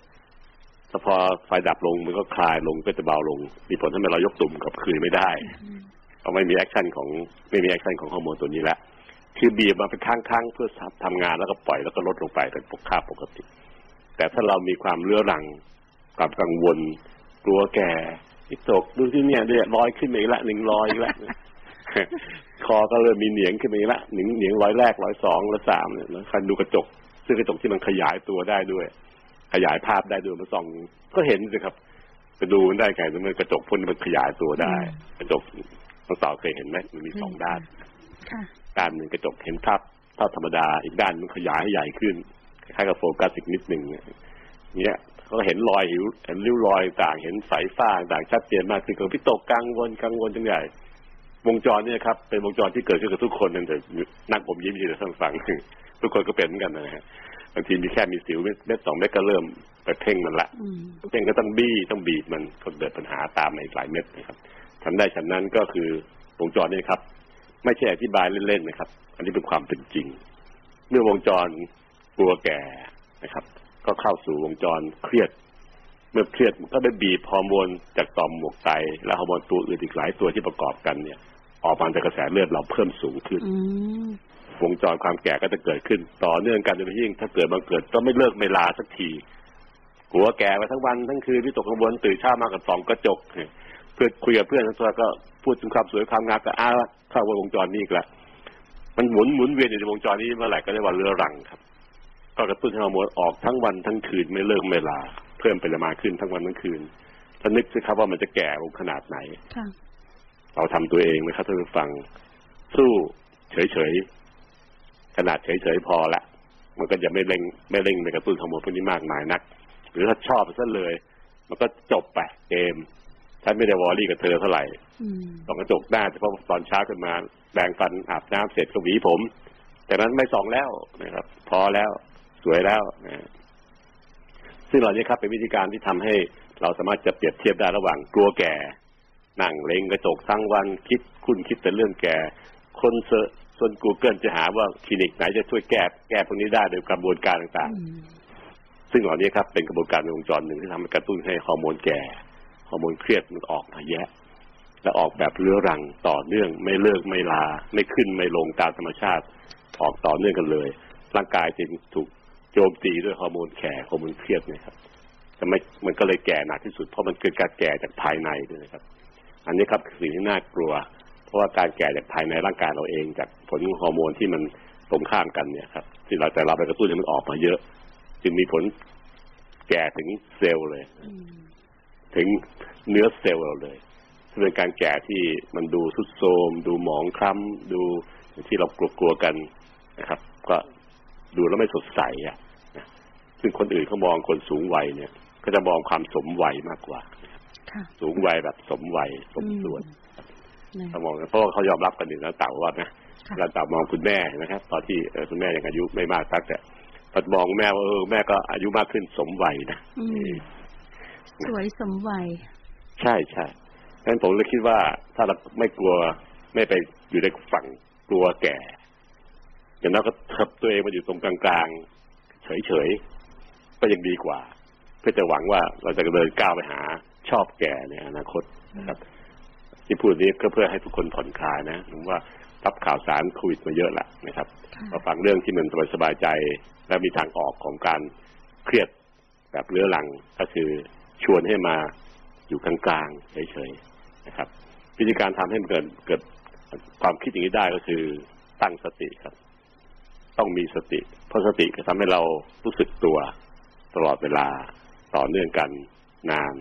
แต่พอไฟดับลงมันก็คลายลงก็จะเบาลง มีผลทำให้เรายกตุ่มกับคืนไม่ได้เพราะไม่มี action ของไม่มี action ของฮอร์โมนตัวนี้ละคือบีบมาเป็นครั้งๆเพื่อทำงานแล้วก็ปล่อยแล้วก็ลดลงไปเป็นปกค่าปกติ แต่ถ้าเรามีความเรื้อรังความกังวล กลัวแก่วิตกดูทีเนี่ยเนี่ยลอยขึ้นมาอีกละหนึ่งลอยอีกละคอก็เริ่มมีเหนียงขึ้นมาอีกละหนึ่งเหนียงร้อยแรกร้อยสองร้อยสามเนี่ยแล้วคันดูกระจกซึ่งกระจกที่มันขยายตัวได้ด้วย ขยายภาพได้ด้วยมาส่องก็เห็นสิครับไปดูมันได้ไงมันกระจกพ่นมันขยายตัวได้ กระจกน้องสาวเคยเห็นไหมมันมีสองด้านค่ะด้านหนึ่งกระจกเห็นภาพภาพธรรมดา อีกด้านมันขยายให้ใหญ่ขึ้นคล้ายๆกับโฟกัสอีกนิดหนึ่งเนี่ยเนี่ยเขาก็เห็นรอยหิวเห็นริ้วรอยต่างเห็นสายฟ้าต่างชัดเจนมากขึ้นก็พิตกกังวลกังวลจังใหญ่ วงจรเนี่ยครับเป็นวงจรที่เกิดขึ้นกับทุกคนนั่นแต่นั่งผมยิ้มอยู่แต่ท่านฟังทุกคนก็เป็นเหมือนกันนะฮะบางทีมีแค่มีสิวเม็ดเม็ดสองเม็ดก็เริ่มไปเพ่งมันละอืมเพ่งก็ต้องบี้ต้องบีบมันก็เกิดปัญหาตามมาอีกหลายเม็ดนะครับฉันได้ฉันนั้นก็คือวงจรนี่ครับ ไม่ใช่อธิบายเล่นๆนะครับ อันนี้เป็นความเป็นจริง เมื่อวงจรกลัวแก่นะครับ ก็เข้าสู่วงจรเครียด เมื่อเครียดมันก็ไปบีบฮอร์โมนจากต่อมหมวกไต และฮอร์โมนตัวอื่นอีกหลายตัวที่ประกอบกันเนี่ย ออกมาจากกระแสเลือดเราเพิ่มสูงขึ้นอืม วงจรความแก่ก็จะเกิดขึ้น ต่อเนื่องกันจนยิ่ง ถ้าเกิดบังเกิดก็ไม่เลิกไม่ลาสักทีกลัวแก่มาทั้งวันทั้งคืนวิตกกังวลตื่นเช้ามากับสองกระจกเพื่อนคุยกับเพื่อนทั้งตัวก็พูดถึงความสวยความงามก็อ้าวเข้าวงจรนี้อีกแล้วมันหมุนหมุนเวียนอยู่ในวงจรนี้เมื่อไหร่ก็เรียกว่าเรื้อรังครับ ก็กระตุ้นให้ฮอร์โมนออกทั้งวันทั้งคืนไม่เลิกไม่ลา เพิ่มปริมาณขึ้นทั้งวันทั้งคืนถ้านึกสิครับว่ามันจะแก่ลงขนาดไหนค่ะเราทำตัวเองไหมครับท่านผู้ฟัง สู้เฉยๆ ขนาดเฉยๆพอละ มันก็จะไม่เร่งไม่เร่งในกระตุ้นฮอร์โมนพวกนี้มากมายนัก หรือถ้าชอบซะเลย มันก็จบไปเกมฉันไม่ได้วอรี่กับเธอเท่าไหร่อืมส่องกระจกหน้าเฉพาะตอนเช้าขึ้นมาแปรงฟันอาบน้ำเสร็จก็หวีผม จากนั้นไม่ส่องแล้วนะครับ พอแล้วสวยแล้วนะซึ่งเหล่านี้ครับเป็นวิธีการที่ทำให้เราสามารถจะเปรียบเทียบได้ระหว่างกลัวแก่นั่งเล็งกระจกทั้งวันคิดคุณคิดแต่เรื่องแก่ ค้น search ส่วนกูเกิลจะหาว่าคลินิกไหนจะช่วยแก้แก้พวกนี้ได้โดยกระบวนการต่างอืมๆซึ่งเหล่านี้ครับเป็นกระบวนการในวงจรหนึ่งที่ทำให้กระตุ้นให้ฮอร์โมนแก่ฮอร์โมนเครียดมันออกมาแยะ และออกแบบเรื้อรังต่อเนื่องไม่เลิกไม่ลา ไม่ขึ้นไม่ลงตามธรรมชาติออกต่อเนื่องกันเลย ร่างกายจึงถูกโจมตีด้วยฮอร์โมนแก่ฮอร์โมนเครียดเนะครับจะไม่มันก็เลยแก่หนักที่สุดเพราะมันเกิดการแก่จากภายในด้วยนะครับ อันนี้ครับคือสิ่งที่น่ากลัว เพราะว่าการแก่จากภายในร่างกายเราเองจากผลฮอร์โมนที่มันตรงข้ามกันเนี่ยครับ ที่เราแต่เราไปกระตุ้นให้มันออกมาเยอะ จึงมีผลแก่ถึงเซลล์เลยอืมถึงเนื้อเซลล์เราเลยซึ่งเป็นการแก่ที่มันดูทรุดโทรมดูหมองคล้ำดูที่เรากลัวๆกันนะครับ ก็ดูแล้วไม่สดใสอะนะซึ่งคนอื่นเขามองคนสูงวัยเนี่ย ก็จะมองความสมวัยมากกว่าค่ะสูงวัยแบบสมวัยสมส่วนอืม เขามองเพราะว่าเขายอมรับกันอยู่แล้วเต่าว่านะค่ะเราเต่ามองคุณแม่นะครับ ตอนที่เออคุณแม่ยังอายุไม่มากนักแต่พอมองแม่ว่าเออแม่ก็อายุมากขึ้นสมวัยนะอืมสวยสมวัย ใช่ใช่ดังนั้นผมเลยคิดว่าถ้าเราไม่กลัวไม่ไปอยู่ในฝั่งกลัวแก่อย่างน้อยก็ทับตัวเองมาอยู่ตรงกลางๆเฉยๆก็ยังดีกว่า เพื่อจะหวังว่าเราจะเดินก้าวไปหาชอบแก่ในอนาคตนะครับ ที่พูดนี้ก็เพื่อให้ทุกคนผ่อนคลายนะผมว่ารับข่าวสารโควิดมาเยอะละนะครับค่ะมาฟังเรื่องที่มันสบายๆใจ และมีทางออกของการเครียดแบบเรื้อรังก็คือชวนให้มาอยู่กลางๆเฉยๆนะครับ วิธีการทำให้มันเกิดเกิดความคิดอย่างนี้ได้ก็คือตั้งสติครับ ต้องมีสติ เพราะสติจะทำให้เรารู้สึกตัวตลอดเวลาต่อเนื่องกันนาน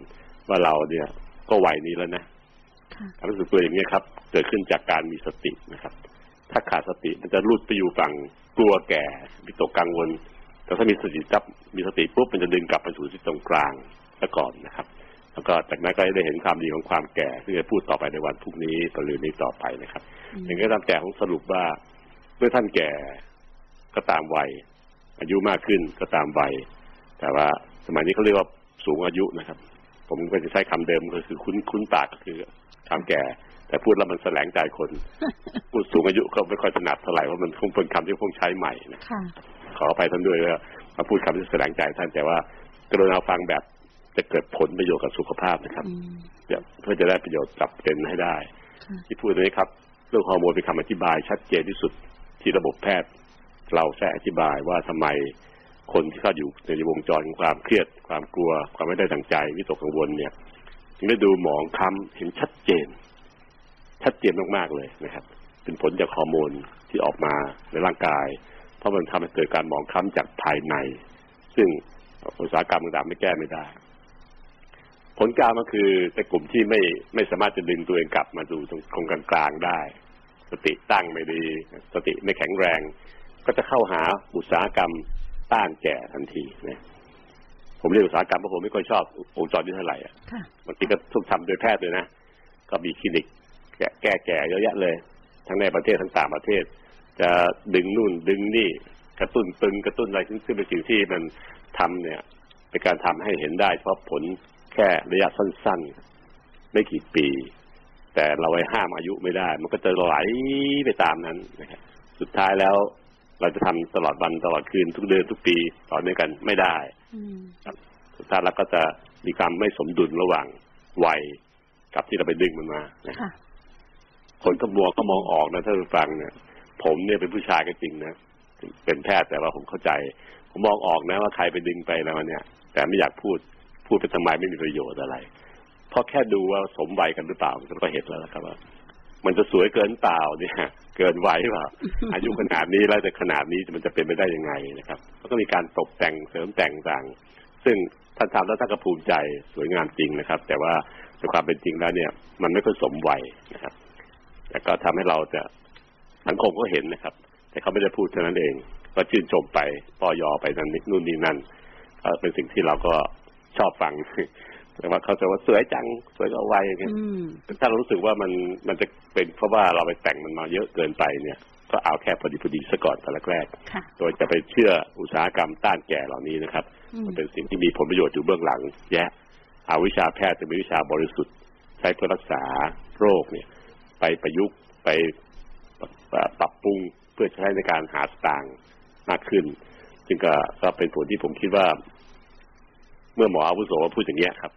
ว่าเราเนี่ยก็วัยนี้แล้วนะ ค่ะความรู้สึกตัวอย่างนี้ยครับ เกิดขึ้นจากการมีสตินะครับ ถ้าขาดสติมันจะรุดไปอยู่ฝั่งกลัวแก่วิตกกังวล แต่ถ้ามีสติจับมีสติปุ๊บมันจะดึงกลับไปสู่ที่ตรงกลางซะก่อนนะครับ แล้วก็จากนั้นก็ได้เห็นความดีของความแก่ที่จะพูดต่อไปในวันพรุ่งนี้ตะลืนนี้ต่อไปนะครับอืมอย่างก็ตามแต่ของสรุปว่าเมื่อท่านแก่ก็ตามวัยอายุมากขึ้นก็ตามวัยแต่ว่าสมัยนี้เขาเรียกว่าสูงอายุนะครับ ผมก็จะใช้คำเดิมก็คือคุ้นคุ้นปากก็คือความแก่ แต่พูดแล้วมันแสลงใจคนพูดสูงอายุก็ไม่ค่อยถนัดเท่าไหร่ว่ามันคงเป็นคำที่คงใช้ใหม่นะค่ะขออภัยท่านด้วยว่ามาพูดคำที่แสดงใจท่านแต่ว่ากรุณาฟังแบบจะเกิดผลประโยชน์กับสุขภาพนะครับอืมเพื่อจะได้ประโยชน์จับเป็นให้ได้ค่ะที่พูดนี้ครับ เรื่องฮอร์โมนเป็นคำอธิบายชัดเจนที่สุดที่ระบบแพทย์ เราแค่อธิบายว่าทำไม คนที่เข้าอยู่ในวงจรของความเครียด ความกลัว ความไม่ได้ดังใจ วิตกกังวลเนี่ยถึงได้ดูหมองคล้ำเห็นชัดเจน ชัดเจนมากๆเลยนะครับ เป็นผลจากฮอร์โมนที่ออกมาในร่างกาย เพราะมันทำให้เกิดการหมองคล้ำจากภายใน ซึ่งอุตสาหกรรมต่างๆไม่แก้ไม่ได้ ผลกลางก็คือในกลุ่มที่ไม่ไม่สามารถจะดึงตัวเองกลับมาดูตรงตรงกลางๆได้ สติตั้งไม่ดี สติไม่แข็งแรง ก็จะเข้าหาอุตสาหกรรม ต้านแก่ทันทีนะผมเรียกอุตสาหกรรมเพราะผมไม่ค่อยชอบองค์จรนี้เท่าไหร่อะค่ะบางทีก็ทุกทำโดยแพทย์เลยนะ ก็มีคลินิกแก้แก้แก่เยอะแยะเลย ทั้งในประเทศทั้งต่างประเทศ จะดึงนู่นดึงนี่กระตุ้นตึงกระตุ้นอะไรซึ่งซึ่งเป็นสิ่งที่มันทำเนี่ยเป็นการทำให้เห็นได้เฉพาะผลแค่ระยะสั้น ๆ ไม่กี่ปี แต่เราไปห้ามอายุไม่ได้ มันก็จะไหลไปตามนั้นนะครับสุดท้ายแล้ว เราจะทำตลอดวันตลอดคืนทุกเดือนทุกปีต่อเนื่องกันไม่ได้อืมสุดท้ายแล้วก็จะมีความไม่สมดุลระหว่างวัยกับที่เราไปดึงมันมานะค่ะคนก็มัวก็มองออกนะถ้าไปฟังเนี่ย ผมเนี่ยเป็นผู้ชายก็จริงนะเป็นแพทย์แต่ว่าผมเข้าใจ ผมมองออกนะว่าใครไปดึงไปแล้วเนี่ย แต่ไม่อยากพูดพูดไปทำไมไม่มีประโยชน์อะไรเพราะแค่ดูว่าสมวัยกันหรือเปล่าก็เห็นแล้วนะครับว่า มันจะสวยเกินเปล่าเนี่ย เกินวัยเปล่าอายุขนาดนี้แล้วแต่ขนาดนี้มันจะเป็นไปได้ยังไงนะครับแล้วก็มีการตกแต่งเสริมแต่งต่าง ซึ่งท่านทำแล้วท่านก็ภูมิใจสวยงามจริงนะครับ แต่ว่าในความเป็นจริงแล้วเนี่ย มันไม่ค่อยสมวัยนะครับแต่ก็ทำให้เราจะสังคมก็เห็นนะครับ แต่เขาไม่ได้พูดเท่านั้นเองก็ชื่นชมไปปอยอไปนั่นนิดนู่นนี่นั่นก็เป็นสิ่งที่เราก็ชอบฟัง แต่ว่าเขาจะว่าสวยจังสวยก็วัยอย่างเงี้ยอืมถ้าเรารู้สึกว่ามันมันจะเป็นเพราะว่าเราไปแต่งมันมาเยอะเกินไปเนี่ย ก็เอาแค่พอดีพอดีซะก่อนแต่แรกค่ะๆโดยจะไปเชื่ออุตสาหกรรมต้านแก่เหล่านี้นะครับอืมมันเป็นสิ่งที่มีผลประโยชน์อยู่เบื้องหลัง แยะเอาวิชาแพทย์จะเป็นวิชาบริสุทธิ์ ใช้เพื่อรักษาโรคเนี่ย ไปประยุกต์ไปปรับปรับปรุงเพื่อใช้ในการหาสตางค์มากขึ้น ซึ่งก็ก็เป็นผลที่ผมคิดว่า เมื่อหมออาวุโสพูดอย่างเงี้ยครับ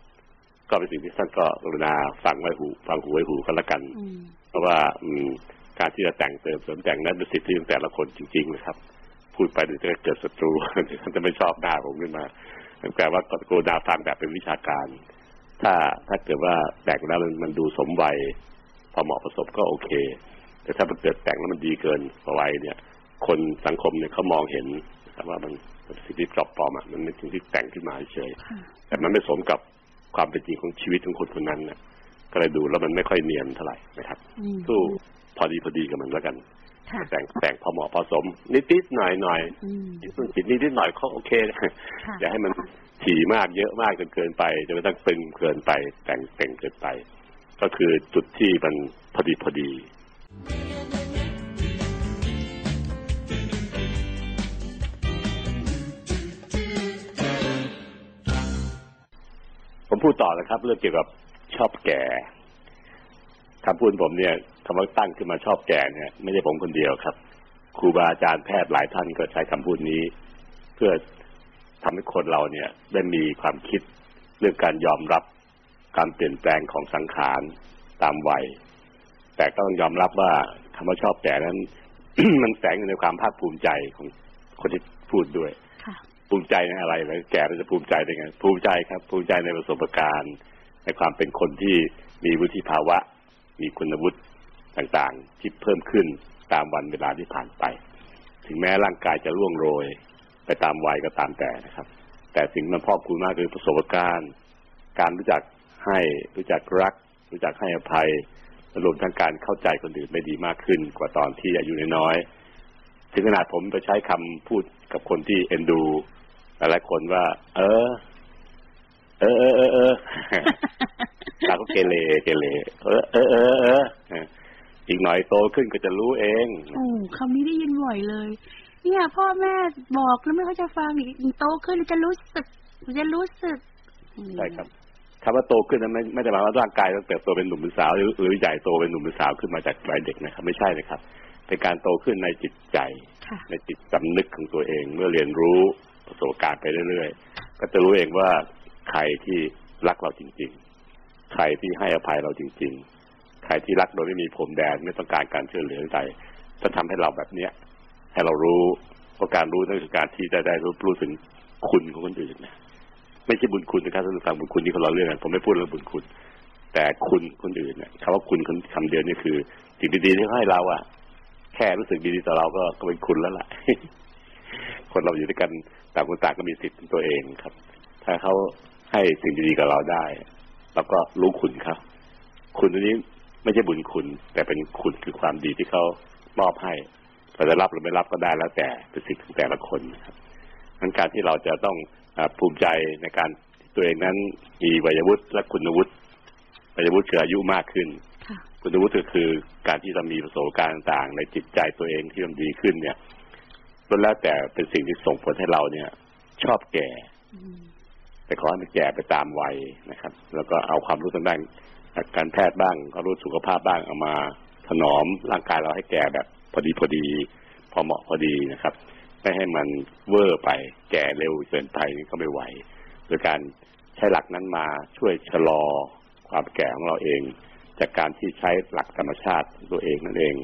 ก็เป็นสิ่งที่ท่านก็กรุณาฟังไว้หูฟังหูไว้หูกันละกันอืมเพราะว่าอืมการที่จะแต่งเติมเสริมแต่งนั้นเป็นสิทธิของแต่ละคนจริงๆนะครับ พูดไปเดี๋ยวจะเกิดศัตรูท่านจะไม่ชอบหน้าผมขึ้นมาแต่ว่ากรุณาฟังแบบเป็นวิชาการ ถ้าถ้าเกิดว่าแต่งแล้วมันมันดูสมวัยพอเหมาะผสมก็โอเค แต่ถ้ามันเกิดแต่งแล้วมันดีเกินกว่าวัยเนี่ย คนสังคมเนี่ยเขามองเห็นนะครับว่ามันเป็นสิ่งที่ปลอมปลอมอะมันเป็นสิ่งที่แต่งขึ้นมาเฉยค่ะแต่มันไม่สมกับ ความเป็นจริงของชีวิตของคนคนนั้นนะก็เลยดูแล้วมันไม่ค่อยเนียนเท่าไหร่นะครับอืมสู้พอดีพอดีกับมันแล้วกันค่ะแต่งแต่งพอเหมาะพอสม นิดนิดๆหน่อยหน่อยอืมนิดนิดนิดนิดหน่อยเขาโอเคนะค่ะอย่าให้มันถี่มากเยอะมากจนเกินไปจนกระทั่งตึงเกินไป แต่งแต่งเกินไป ก็คือจุดที่มันพอดีพอดี ผมพูดต่อนะครับเรื่องเกี่ยวกับชอบแก่คำพูดผมเนี่ยคำว่าตั้งขึ้นมาชอบแก่เนี่ย ไม่ใช่ผมคนเดียวครับครูบาอาจารย์แพทย์หลายท่านก็ใช้คำพูดนี้ เพื่อทำให้คนเราเนี่ย ได้มีความคิดเรื่องการยอมรับการเปลี่ยนแปลงของสังขารตามวัย แต่ก็ต้องยอมรับว่าคำว่าชอบแก่นั้น มันแฝงอยู่ในความภาคภูมิใจของคนที่พูดด้วย ภูมิใจในอะไรแล้วแก่เราจะภูมิใจได้ไงภูมิใจครับ ภูมิใจในประสบการณ์ในความเป็นคนที่มีวุฒิภาวะ มีคุณวุฒิต่างๆ ที่เพิ่มขึ้นตามวันเวลาที่ผ่านไป ถึงแม้ร่างกายจะร่วงโรย ไปตามวัยก็ตามแต่นะครับ แต่สิ่งมันพอกคูณมากคือประสบการณ์ การรู้จักให้รู้จักรัก รู้จักให้อภัยรวมทั้งการเข้าใจคนอื่นไม่ดีมากขึ้น กว่าตอนที่อายุน้อยๆถึงขนาดผมไปใช้คำพูดกับคนที่เอ็นดู หลายๆคนว่า เออ เออเออเออเออตาก็เกเรเกเรเออเออเออเอออีกหน่อยโตขึ้นก็จะรู้เองโอ้คำนี้ได้ยินบ่อยเลย เนี่ยพ่อแม่บอกแล้วไม่เขาจะฟังอีกโตขึ้นจะรู้สึกจะรู้สึกใช่ครับคำว่าโตขึ้นนั้นไม่ไม่ได้หมายว่าร่างกายต้องเติบโตเป็นหนุ่มเป็นสาวหรือหรือใหญ่โตเป็นหนุ่มเป็นสาวขึ้นมาจากวัยเด็กนะครับ ไม่ใช่นะครับเป็นการโตขึ้นในจิตใจค่ะในจิตสำนึกของตัวเอง เมื่อเรียนรู้ ประสบการณ์ไปเรื่อยๆ ก็จะรู้เองว่าใครที่รักเราจริง ๆ ใครที่ให้อภัยเราจริง ๆ ใครที่รักโดยไม่มีผมแดนไม่ต้องการการช่วยเหลือใดจะทำให้เราแบบเนี้ยให้เรารู้เพราะการรู้นั่นคือการที่จะได้รู้รู้ถึงคุณของคนอื่นนะไม่ใช่บุญคุณนะครับท่านผู้ฟังบุญคุณที่คนเราเรื่องกันผมไม่พูดเรื่องบุญคุณ แต่คุณคนอื่นเนี่ยคำว่าคุณคำเดียวนี่คือสิ่งดีๆที่เขาให้เราอะแค่รู้สึกดีๆต่อเราก็ก็เป็นคุณแล้วล่ะ คนเราอยู่ด้วยกัน ต่างคนต่างก็มีสิทธิ์ของตัวเองครับ ถ้าเขาให้สิ่งดีๆกับเราได้เราก็รู้คุณเขาคุณตัวนี้ไม่ใช่บุญคุณ แต่เป็นคุณคือความดีที่เขามอบให้เราจะรับหรือไม่รับก็ได้แล้วแต่เป็นสิทธิ์ของแต่ละคนนะครับงั้นการที่เราจะต้องอาภูมิใจในการที่ตัวเองนั้นมีวัยวุฒิและคุณวุฒิวัยวุฒิคืออายุมากขึ้นค่ะคุณวุฒิก็คือการที่เรามีประสบการณ์ต่างๆในจิตใจตัวเองที่มันดีขึ้นเนี่ย ล้วนแล้วแต่เป็นสิ่งที่ส่งผลให้เราเนี่ย ชอบแก่ แต่ขอให้มันแก่ไปตามวัยนะครับ แล้วก็เอาความรู้ทางด้านการแพทย์บ้างความรู้สุขภาพบ้างเอามาถนอมร่างกายเราให้แก่แบบพอดีพอดี พอเหมาะพอดีนะครับไม่ให้มันเวอร์ไปแก่เร็วเกินไปนี่ก็ไม่ไหวโดยการใช้หลักนั้นมาช่วยชะลอความแก่ของเราเอง จากการที่ใช้หลักธรรมชาติตัวเองนั่นเอง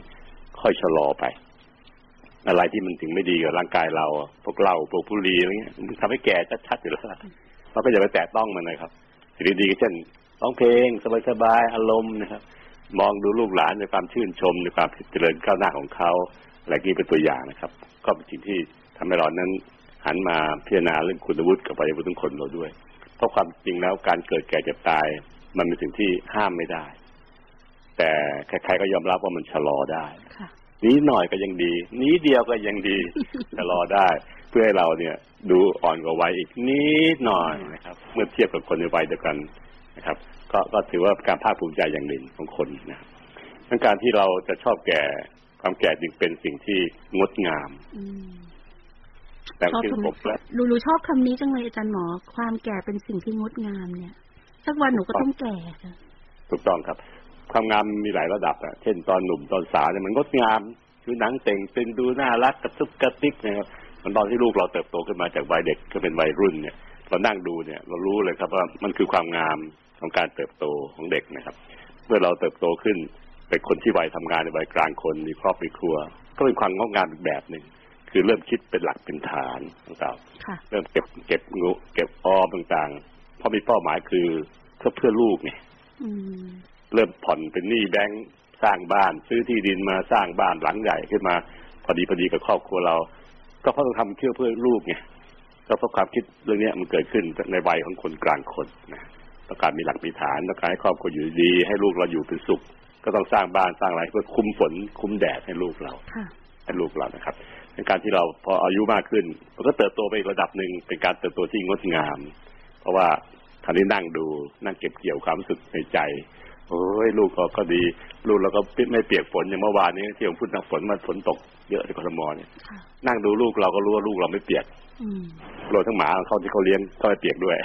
ค่อยชะลอไป อะไรที่มันถึงไม่ดีกับร่างกายเราพวกเราพวกบุหรี่อะไรเงี้ยมันทำให้แก่ชัดๆอยู่แล้วล่ะเราก็อย่าไปแตะต้องมันนะครับสิ่งดีๆเช่นร้องเพลงสบายๆอารมณ์นะครับ มองดูลูกหลานในความชื่นชมในความเจริญก้าวหน้าของเขาอะไรนี้เป็นตัวอย่างนะครับ ก็เป็นสิ่งที่ทำให้เรานั้นหันมาพิจารณาเรื่องคุณวุฒิกับวัยวุฒิทุกคนเราด้วย เพราะความจริงแล้วการเกิดแก่เจ็บตาย มันเป็นสิ่งที่ห้ามไม่ได้ แต่ใครๆก็ยอมรับว่ามันชะลอได้ค่ะ นี้หน่อยก็ยังดี นี้เดียวก็ยังดีชะลอได้ เพื่อให้เราเนี่ยดูอ่อนกว่าวัยอีกนิดหน่อยนะครับ เมื่อเทียบกับคนในวัยเดียวกันนะครับ ก็ก็ถือว่าการภาคภูมิใจอย่างหนึ่งของคนนะครับดังการที่เราจะชอบแก่ความแก่จึงเป็นสิ่งที่งดงามอืมแต่ชอบที่คำผมและหนูหนูชอบคำนี้จังเลยอาจารย์หมอ ความแก่เป็นสิ่งที่งดงามเนี่ย สักวันหนูก็ต้องแก่ค่ะถูกต้องครับ ความงามมีหลายระดับอะเช่นตอนหนุ่มตอนสาวเนี่ยมันงดงามคือหนังเต่งตึงดูน่ารักกระซุบกระติกนะครับมันตอนที่ลูกเราเติบโตขึ้นมาจากวัยเด็กก็เป็นวัยรุ่นเนี่ยเรานั่งดูเนี่ย เรารู้เลยครับว่ามันคือความงามของการเติบโตของเด็กนะครับ เมื่อเราเติบโตขึ้นเป็นคนที่วัยทำงานในวัยกลางคนมีครอบมีครัว ก็เป็นความงดงามอีกแบบหนึ่งคือเริ่มคิดเป็นหลักเป็นฐานต่างค่ะๆเริ่มเก็บเก็บงูเก็บออมต่างๆเพราะมีเป้าหมายคือเพื่อเพื่อลูกไงอืม เริ่มผ่อนเป็นหนี้แบงก์สร้างบ้าน ซื้อที่ดินมาสร้างบ้านหลังใหญ่ขึ้นมาพอดีพอดีกับครอบครัวเรา ก็เพราะต้องทำเพื่อเพื่อลูกไงก็เพราะความคิดเรื่องเนี้ยมันเกิดขึ้นในวัยของคนกลางคนนะต้องการมีหลักมีฐานต้องการให้ครอบครัวอยู่ดี ให้ลูกเราอยู่เป็นสุข ก็ต้องสร้างบ้านสร้างอะไรเพื่อคุ้มฝนคุ้มแดดให้ลูกเราค่ะให้ลูกเรานะครับในการที่เราพออายุมากขึ้น มันก็เติบโตไปอีกระดับหนึ่งเป็นการเติบโตที่งดงาม เพราะว่าท่านนี้นั่งดูนั่งเก็บเกี่ยวความรู้สึกในใจ โอ้ยลูกก็ก็ดี ลูกเราก็ไม่เปียกฝนอย่างเมื่อวานนี้ที่ผมพูดถึงฝนมันฝนตกเยอะในกรทมเนี่ยค่ะนั่งดูลูกเราก็รู้ว่าลูกเราไม่เปียกอืมรวมทั้งหมาของเขาที่เขาเลี้ยงก็ไม่เปียกด้วย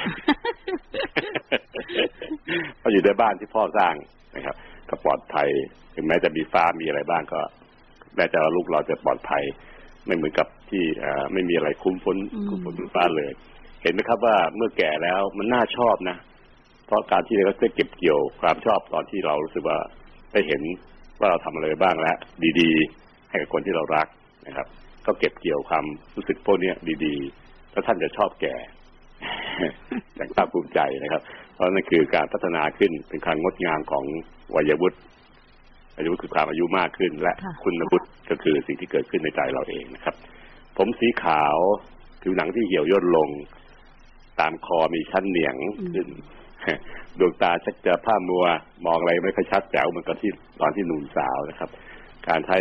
เพราะอยู่ในบ้านที่พ่อสร้างนะครับ ก็ปลอดภัยถึงแม้จะมีฟ้ามีอะไรบ้างก็แม้จะว่าลูกเราจะปลอดภัย ไม่เหมือนกับที่เอ่อไม่มีอะไรคุ้มฝนอืมคุ้มฝนคุ้มฟ้าเลย เห็นไหมครับว่าเมื่อแก่แล้วมันน่าชอบนะ เพราะการที่เราได้เก็บเกี่ยวความชอบตอนที่เรารู้สึกว่าได้เห็นว่าเราทำอะไรบ้างแล้วดีๆ ให้กับคนที่เรารักนะครับ ก็เก็บเกี่ยวความรู้สึกพวกเนี้ยดีๆแล้วท่านจะชอบแก่อย่างภาคภูมิใจนะครับ เพราะนั่นคือการพัฒนาขึ้นเป็นการงดงามของวัยวุฒิวัยวุฒิคือความอายุมากขึ้น และค่ะคุณวุฒิก็คือสิ่งที่เกิดขึ้นในใจเราเองนะครับ ผมสีขาวผิวหนังที่เหี่ยวย่นลง ตามคอมีชั้นเหนียงขึ้น ดวงตาชักจะผ้ามัวมองอะไรไม่ค่อยชัดแจ๋วเหมือนกับที่ตอนที่หนุ่มสาวนะครับ การใช้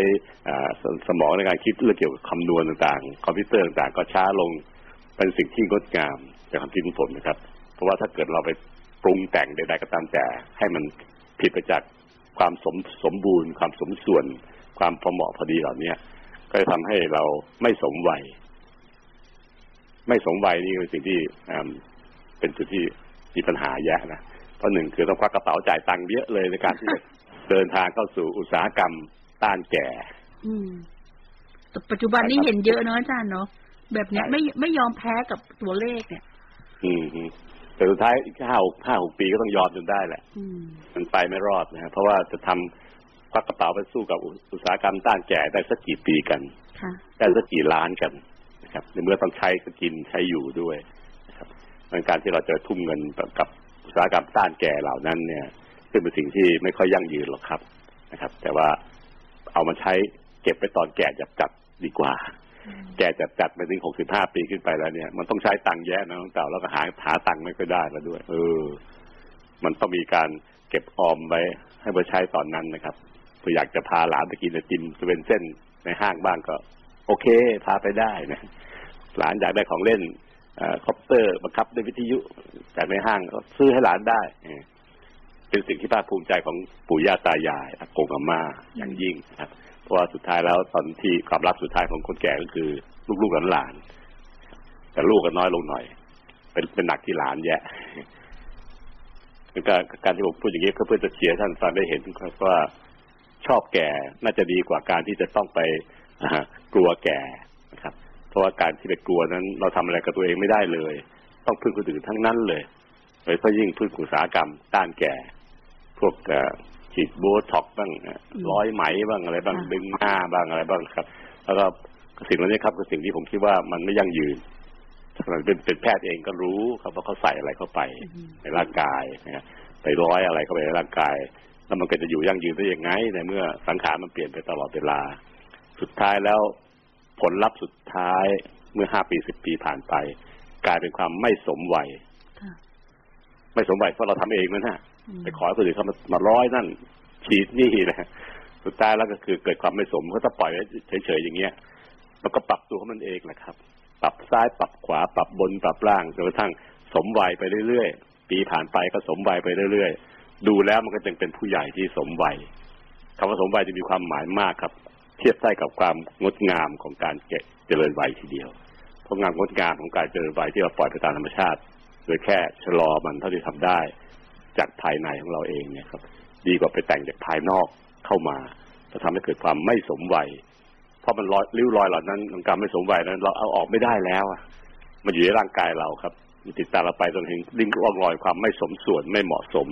สสมองในการคิดเรื่องเกี่ยวกับคำนวณต่างๆ คอมพิวเตอร์ต่างๆ ก็ช้าลงเป็นสิ่งที่งดงามจากความคิดของผมนะครับ เพราะว่าถ้าเกิดเราไปปรุงแต่งใดๆก็ตามแต่ ให้มันผิดไปจากความสมสมบูรณ์ ความสมส่วน ความพอเหมาะพอดีเหล่านี้ก็จะทำให้เราไม่สมวัย ไม่สมวัยนี่เป็นสิ่งที่เป็นจุดที่ มีปัญหาแยะนะเพราะหนึ่งคือต้องควักกระเป๋าจ่ายตังค์เยอะเลยในการที่จะเดินทางเข้าสู่อุตสาหกรรมต้านแก่ อืมแต่ปัจจุบันนี้เห็นเยอะเนาะอาจารย์เนาะแบบเนี้ยไม่ไม่ยอมแพ้กับตัวเลขเนี่ย อืมแต่สุดท้ายอีกห้าห้าหกปีก็ต้องยอมจนได้แหละมันไปไม่รอดนะฮะเพราะว่าจะทำควักกระเป๋าไปสู้กับอุตสาหกรรมต้านแก่ได้สักกี่ปีกันได้สักกี่ล้านกันนะครับในเมื่อต้องใช้ก็กินใช้อยู่ด้วย นะครับในการที่เราจะทุ่มเงินกับอุตสาหกรรมต้านแก่เหล่านั้นเนี่ยซึ่งเป็นสิ่งที่ไม่ค่อยยั่งยืนหรอกครับนะครับ แต่ว่าเอามาใช้เก็บไปตอนแก่จับจับดีกว่า แก่จัดจัดไปถึงหกสิบห้าปีขึ้นไปแล้วเนี่ย มันต้องใช้ตังค์แย่นะน้องเต่าแล้วก็หาหาตังค์ไม่ค่อยได้แล้วด้วย เออ มันต้องมีการเก็บออมไว้ให้มาใช้ตอนนั้นนะครับเพื่ออยากจะพาหลานไปกินไอติมจะเป็นเส้นในห้างบ้างก็ โอเค พาไปได้นะหลานอยากได้ของเล่น คอปเตอร์บังคับด้วยวิทยุจากในห้างซื้อให้หลานได้เป็นสิ่งที่ภาคภูมิใจของปู่ย่าตายายอากงอาม่าอย่างยิ่งครับเพราะว่าสุดท้ายแล้วตอนที่ความรักสุดท้ายของคนแก่ก็คือลูกๆหลานๆแต่ลูกก็น้อยลงหน่อย เป็นเป็นหนักที่หลานแย่การการที่ผมพูดอย่างนี้ก็เพื่อจะเชียร์ท่านฟังได้เห็นครับว่าชอบแก่น่าจะดีกว่าการที่จะต้องไปกลัวแก่นะครับ เพราะว่าการที่ไปกลัวนั้น เราทำอะไรกับตัวเองไม่ได้เลย ต้องพึ่งคนอื่นทั้งนั้นเลยโดยเฉพาะยิ่งพึ่งอุตสาหกรรมต้านแก่ พวกฉีดโบท็อกบ้างร้อยไหมบ้างอะไรบ้างดึงหน้าบ้างอะไรบ้างครับ แล้วก็สิ่งเหล่านี้ครับคือสิ่งที่ผมคิดว่ามันไม่ยั่งยืนถ้าเป็นเป็นแพทย์เองก็รู้ครับว่าเขาใส่อะไรเข้าไปในร่างกายนะไปร้อยอะไรเข้าไปในร่างกาย แล้วมันก็จะอยู่ยั่งยืนได้ยังไงในเมื่อสังขารมันเปลี่ยนไปตลอดเวลา สุดท้ายแล้ว ผลลัพธ์สุดท้ายเมื่อห้าปีสิบปีผ่านไป กลายเป็นความไม่สมวัยไม่สมวัยเพราะเราทำเองนั่นฮะไปขอคนอื่นเขามามาร้อยนั่นฉีดนี่นะสุดท้ายแล้วก็คือเกิดความไม่สมเขาจะปล่อยไว้เฉยๆอย่างเงี้ยมันก็ปรับตัวของมันเองแหละครับ ปรับซ้ายปรับขวาปรับบนปรับล่างจนกระทั่งสมวัยไปเรื่อยๆปีผ่านไปก็สมวัยไปเรื่อยๆดูแล้วมันก็จึงเป็นผู้ใหญ่ที่สมวัยคำว่าสมวัยจะมีความหมายมากครับ เทียบได้กับความงดงามของการเจริญวัยทีเดียว เพราะงามงดงามของการเจริญวัยที่เราปล่อยไปตามธรรมชาติ โดยแค่ชะลอมันเท่าที่ทำได้ จากภายในของเราเองเนี่ยครับ ดีกว่าไปแต่งจากภายนอกเข้ามาจะทำให้เกิดความไม่สมวัย เพราะมันรอยริ้วรอยเหล่านั้นของการไม่สมวัยนั้น เราเอาออกไม่ได้แล้วอะมันอยู่ในร่างกายเราครับมันติดตามเราไปจนถึงดิ้งร่องรอยความไม่สมส่วนไม่เหมาะสม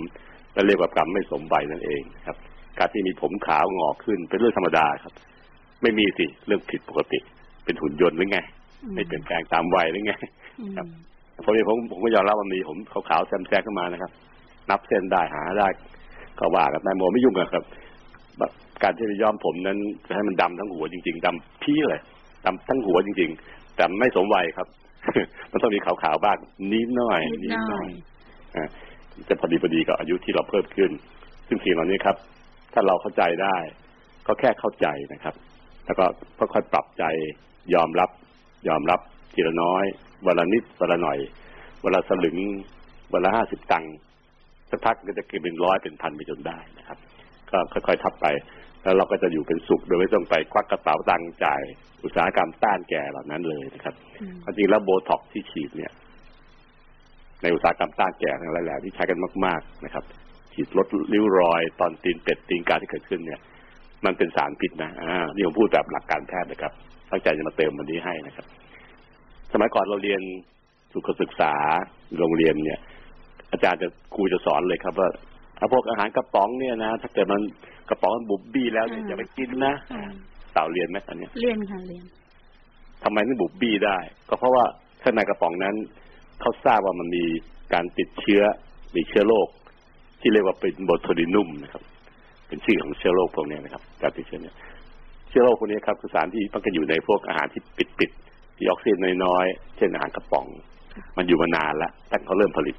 และเรียกว่าการไม่สมวัยนั่นเองครับ การที่มีผมขาวงอกขึ้นเป็นเรื่องธรรมดาครับ ไม่มีสิเรื่องผิดปกติ เป็นหุ่นยนต์หรือไง ไม่เปลี่ยนแปลงตามวัยหรือไง ครับผมผมผมก็ยอมรับว่ามีผมขาวๆแซมแซกขึ้นมานะครับ นับเส้นได้หาได้ก็ว่ากันได้โมไม่ยุ่งกันครับการที่จะย้อมผมนั้นจะให้มันดำทั้งหัวจริง ๆดำพี่เลยดำทั้งหัวจริง ๆ แต่ไม่สมวัยครับ มันต้องมีขาวๆบ้างนิดหน่อยนิดหน่อยอ่าจะพอดีพอดีกับอายุที่เราเพิ่มขึ้น ซึ่งสิ่งเหล่านี้ครับ ถ้าเราเข้าใจได้ ก็แค่เข้าใจนะครับ แล้วก็ค่อยๆปรับใจยอมรับ ยอมรับทีละน้อยวันละนิดวันละหน่อยวันละสลึงวันละห้าสิบตังค์สักพักก็จะเกิดเป็นร้อยเป็นพันไปจนได้นะครับ ก็ค่อยๆทับไป แล้วเราก็จะอยู่เป็นสุขโดยไม่ต้องไปควักกระเป๋าตังค์จ่าย อุตสาหกรรมต้านแก่เหล่านั้นเลยนะครับจริงแล้วโบท็อกที่ฉีดเนี่ย ในอุตสาหกรรมต้านแก่ทั้งหลายแหล่ที่ใช้กันมาก ๆนะครับฉีดลดริ้วรอย ตอนตีนเป็ดตีนกาที่เกิดขึ้นเนี่ย มันเป็นสารพิษนะอ่านี่ผมพูดแบบหลักการแพทย์นะครับตั้งใจจะมาเติมวันนี้ให้นะครับ สมัยก่อนเราเรียนสุขศึกษาโรงเรียนเนี่ย อาจารย์จะครูจะสอนเลยครับว่าพวกอาหารกระป๋องเนี่ยนะถ้าเกิดมันกระป๋องมันบุบบี้แล้วเนี่ยอย่าไปกินนะเต่าเรียนไหมอันนี้เรียนค่ะเรียนทำไมถึงบุบบี้ได้ ก็เพราะว่าข้างในกระป๋องนั้นเขาทราบว่ามันมีการติดเชื้อมีเชื้อโรคที่เรียกว่าเป็นโบทูลินุมนะครับ เป็นชื่อของเชื้อโรคพวกนี้นะครับการติดเชื้อเนี่ยเชื้อโรคพวกนี้ครับคือสารที่มันก็อยู่ในพวกอาหารที่ปิดๆที่ออกซิเจนน้อยๆเช่นอาหารกระป๋อง มันอยู่มานานแล้วแต่เขาเริ่มผลิต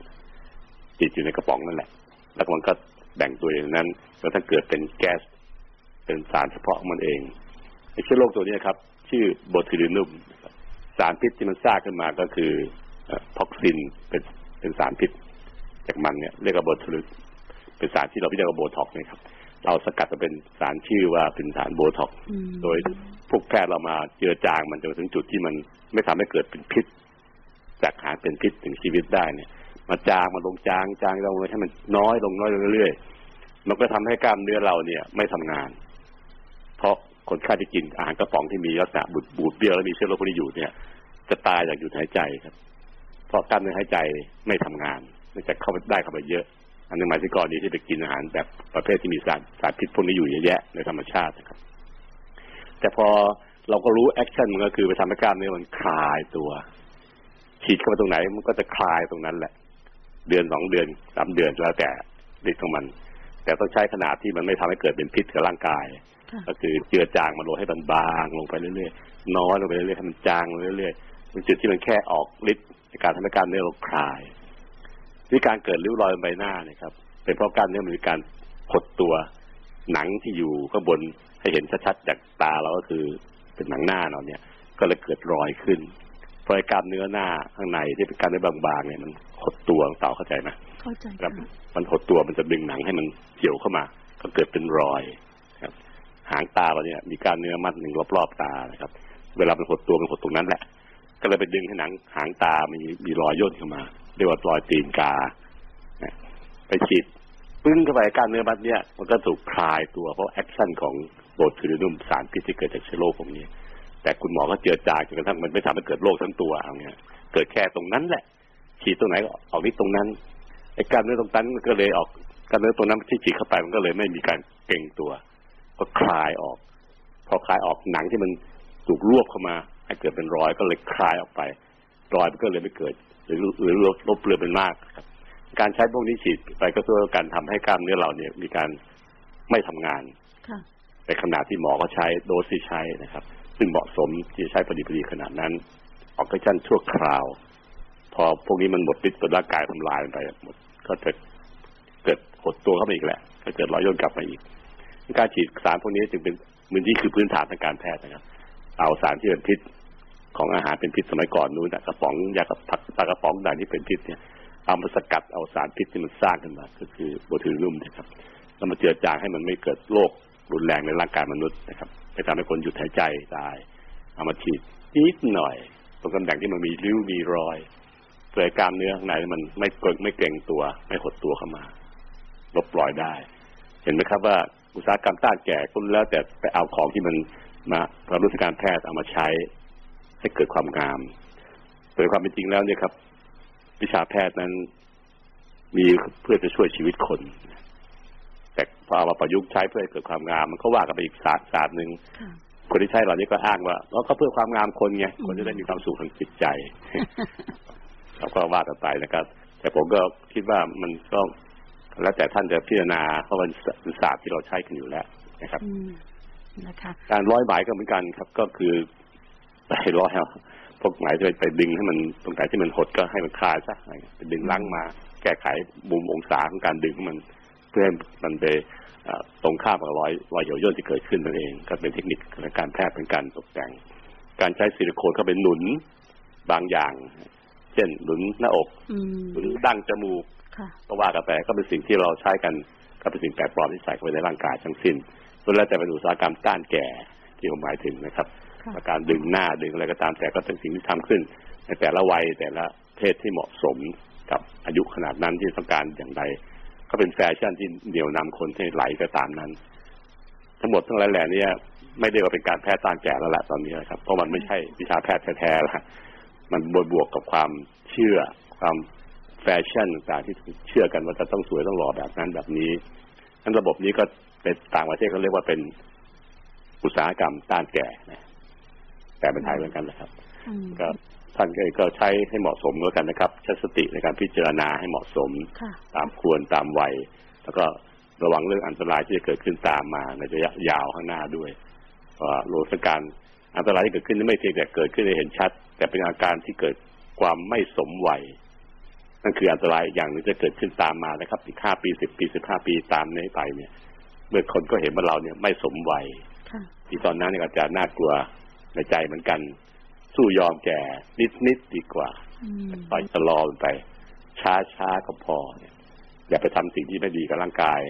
ติดอยู่ในกระป๋องนั่นแหละ แล้วมันก็แบ่งตัวอย่างนั้นแล้วถ้าเกิดเป็นแก๊สเป็นสารเฉพาะมันเองเชื้อโรคตัวนี้ครับ ชื่อโบทูลินุมสารพิษที่มันสร้างขึ้นมาก็คือ toxin เป็นเป็นสารพิษ จากมันเนี่ยเรียกว่าโบทูลิเป็นสารที่เราเรียกว่าโบท็อกซ์นะครับ เราสกัดมาเป็นสารชื่อว่าเป็นสารโบท็อกซ์อืมโดยพวกแพทย์เรามาเจือจางมันจนถึงจุดที่มันไม่ทำให้เกิดเป็นพิษ จากหารเป็นพิษถึงชีวิตได้เนี่ยมาจางมาลงจางจางลงเลยให้มันน้อยลงน้อยลงเรื่อยๆมันก็ทำให้กล้ามเนื้อเราเนี่ย ไม่ทำงาน เพราะคนไข้ที่กินอาหารกระป๋องที่มีลักษณะบูดบูดเบี้ยวและมีเชื้อโรคพวกนี้อยู่เนี่ย จะตายจากหยุดหายใจครับ เพราะกล้ามเนื้อหายใจไม่ทำงานเนื่องจากเข้าไปได้เข้าไปเยอะ อันนี้หมายถึงกรณีที่ไปกินอาหารแบบประเภทที่มีสารสารพิษพวกนี้อยู่เยอะแยะในธรรมชาตินะครับ แต่พอเราก็รู้ action มันก็คือไปทำให้กล้ามเนื้อมันคลายตัว ฉีดเข้าไปตรงไหนมันก็จะคลายตรงนั้นแหละ เดือนสองเดือนสามเดือนแล้วแต่ฤทธิ์ของมัน แต่ต้องใช้ขนาดที่มันไม่ทำให้เกิดเป็นพิษกับร่างกายค่ะก็คือเจือจางมันลงให้มันบางลงไปเรื่อยๆน้อยลงไปเรื่อยๆให้มันจางลงเรื่อยๆเป็นจุดที่มันแค่ออกฤทธิ์ในการทำให้กล้ามเนื้อเราคลาย วิธีการเกิดริ้วรอยบนใบหน้าเนี่ยครับ เป็นเพราะกล้ามเนื้อมันมีการหดตัวหนังที่อยู่ข้างบนให้เห็นชัดๆจากตาเราก็คือเป็นหนังหน้าเราเนี่ย ก็เลยเกิดรอยขึ้นเพราะไอ้กล้ามเนื้อหน้าข้างในที่เป็นกล้ามเนื้อบางๆเนี่ยมันหดตัวเต่าเข้าใจไหมเข้าใจครับค่ะมันหดตัวมันจะดึงหนังให้มันเกี่ยวเข้ามา ก็เกิดเป็นรอยครับ หางตาเราเนี่ยมีกล้ามเนื้อมัดหนึ่งรอบๆตานะครับ เวลามันหดตัวมันหดตรงนั้นแหละ ก็เลยไปดึงให้หนัง หางตามีมีรอยย่นเข้ามา เรียกว่ารอยตีนกาไปฉีดปึ้งเข้าไปกล้ามเนื้อมัดเนี่ยมันก็ถูกคลายตัวเพราะ action ของ botulinum สารพิษที่เกิดจากเชื้อโรคพวกนี้ แต่คุณหมอก็เจือจางจนกระทั่งมันไม่ทำให้เกิดโรคทั้งตัวเอาเนี่ยเกิดแค่ตรงนั้นแหละ ฉีดตรงไหนก็ออกฤทธิ์ตรงนั้นไอ้กล้ามเนื้อตรงนั้นมันก็เลยออกกล้ามเนื้อตรงนั้นที่ฉีดเข้าไปมันก็เลยไม่มีการเกร็งตัว ก็คลายออก พอคลายออกหนังที่มันถูกรวบเข้ามาให้เกิดเป็นรอยก็เลยคลายออกไปรอยมันก็เลยไม่เกิด หรือหรือลดลบเลือนเป็นมากครับ การใช้พวกนี้ฉีดไปก็เพื่อการทำให้กล้ามเนื้อเราเนี่ยมีการไม่ทำงานค่ะในขนาดที่หมอก็ใช้โดสที่ใช้นะครับ ซึ่งเหมาะสมที่จะใช้พอดีพอดีขนาดนั้น ออกซิเจนชั่วคราว พอพวกนี้มันหมดฤทธิ์บนร่างกายทำลายมันไปหมดก็เกิดเกิดหดตัวเข้ามาอีกแหละ ก็เกิดรอยย่นกลับมาอีก การฉีดสารพวกนี้จึงเป็นมือที่คือพื้นฐานทางการแพทย์นะครับ เอาสารที่เป็นพิษ ของอาหารเป็นพิษสมัยก่อนนู้นนะกระป๋องยากระพักปลากระป๋องต่างที่เป็นพิษเนี่ยเอามาสกัดเอาสารพิษที่มันสร้างขึ้นมา ก็คือโบทูลินุมนะครับแล้วมาเจือจางให้มันไม่เกิดโรครุนแรงในร่างกายมนุษย์นะครับไปทำให้คนหยุดหายใจได้เอามาฉีดนิดหน่อย ตรงตำแหน่งที่มันมีริ้วมีรอยเพื่อให้กล้ามเนื้อข้างในมันไม่เกร็งไม่เกร็งตัว ไม่หดตัวเข้ามาลบรอยได้ เห็นไหมครับว่าอุตสาหกรรมต้านแก่ก็แล้วแต่ไปเอาของที่มันมาความรู้ทางการแพทย์เอามาใช้ ให้เกิดความงามโดยความเป็นจริงแล้วเนี่ยครับ วิชาแพทย์นั้น มีเพื่อจะช่วยชีวิตคน แต่พอเอามาประยุกต์ใช้เพื่อให้เกิดความงาม มันก็ว่ากันไปอีกศาสตร์ศาสตร์หนึ่งค่ะคนที่ใช้เหล่านี้ก็อ้างว่าเราก็เพื่อความงามคนไงคนจะได้มีความสุขทางจิตใจเราก็ว่ากันไปนะครับ แต่ผมก็คิดว่ามันก็แล้วแต่ท่านจะพิจารณาเพราะมันเป็นศาสตร์ที่เราใช้กันอยู่แล้วนะครับอืมนะคะการร้อยไหมก็เหมือนกันครับ ก็คือ ไปร้อยเอาพวกไหมจะไปดึงให้มันตรงไหนที่มันหดก็ให้มันคลายซะอะไรเงี้ยไปดึงล้างมา แก้ไขมุมองศาของการดึงของมัน เพื่อให้มันไปเอ่อตรงข้ามกับรอยรอยเหี่ยวย่นที่เกิดขึ้นนั่นเอง ก็เป็นเทคนิคทางการแพทย์เป็นการตกแต่ง การใช้ซิลิโคนเข้าไปหนุนบางอย่าง เช่นหนุนหน้าอกอืมหนุนดั้งจมูกค่ะก็ว่ากันไปก็เป็นสิ่งที่เราใช้กันก็เป็นสิ่งแปลกปลอมที่ใส่เข้าไปในร่างกายทั้งสิ้นส่วนแล้วแต่เป็นอุตสาหกรรมต้านแก่ที่ผมหมายถึงนะครับ ค่ะการดึงหน้าดึงอะไรก็ตามแต่ก็เป็นสิ่งที่ทำขึ้น ในแต่ละวัยแต่ละเพศที่เหมาะสมกับอายุขนาดนั้นที่ต้องการอย่างไร ก็เป็นแฟชั่นที่เหนี่ยวนำคนให้ไหลก็ตามนั้น ทั้งหมดทั้งหลายแหล่นี้ไม่ได้ว่าเป็นการแพทย์ต้านแก่แล้วแหละตอนนี้นะครับ เพราะมันไม่ใช่วิชาแพทย์แท้ๆละมันบวกบวกกับความเชื่อความแฟชั่นต่างที่เชื่อกันว่าจะต้องสวยต้องหล่อแบบนั้นแบบนี้ทั้นระบบนี้ก็เป็นต่างประเทศเขาเรียกว่าเป็นอุตสาหกรรมต้านแก่นะ แต่เป็นไทยเหมือนกันนะครับอืมก็ท่านก็ก็ใช้ให้เหมาะสมแล้วกันนะครับใช้สติในการพิจารณาให้เหมาะสมค่ะตามควรตามวัย แล้วก็ระวังเรื่องอันตรายที่จะเกิดขึ้นตามมาในระยะยาวข้างหน้าด้วยเพราะโลสการอันตรายที่เกิดขึ้นไม่เพียงแต่เกิดขึ้นให้เห็นชัด แต่เป็นอาการที่เกิดความไม่สมวัยนั่นคืออันตรายอีกอย่างหนึงจะเกิดขึ้นตามมานะครับอีกห้าปีสิบปีสิบห้าปีตามนี้ไปเนี่ย เมื่อคนก็เห็นว่าเราเนี่ยไม่สมวัยค่ะที่ตอนนั้นเนี่ยอาจจะน่ากลัว ในใจเหมือนกัน สู้ยอมแก่นิดนิดๆดีกว่าอืมปล่อยชะลอมันไป ช้าช้าๆก็พอเนี่ย อย่าไปทำสิ่งที่ไม่ดีกับร่างกาย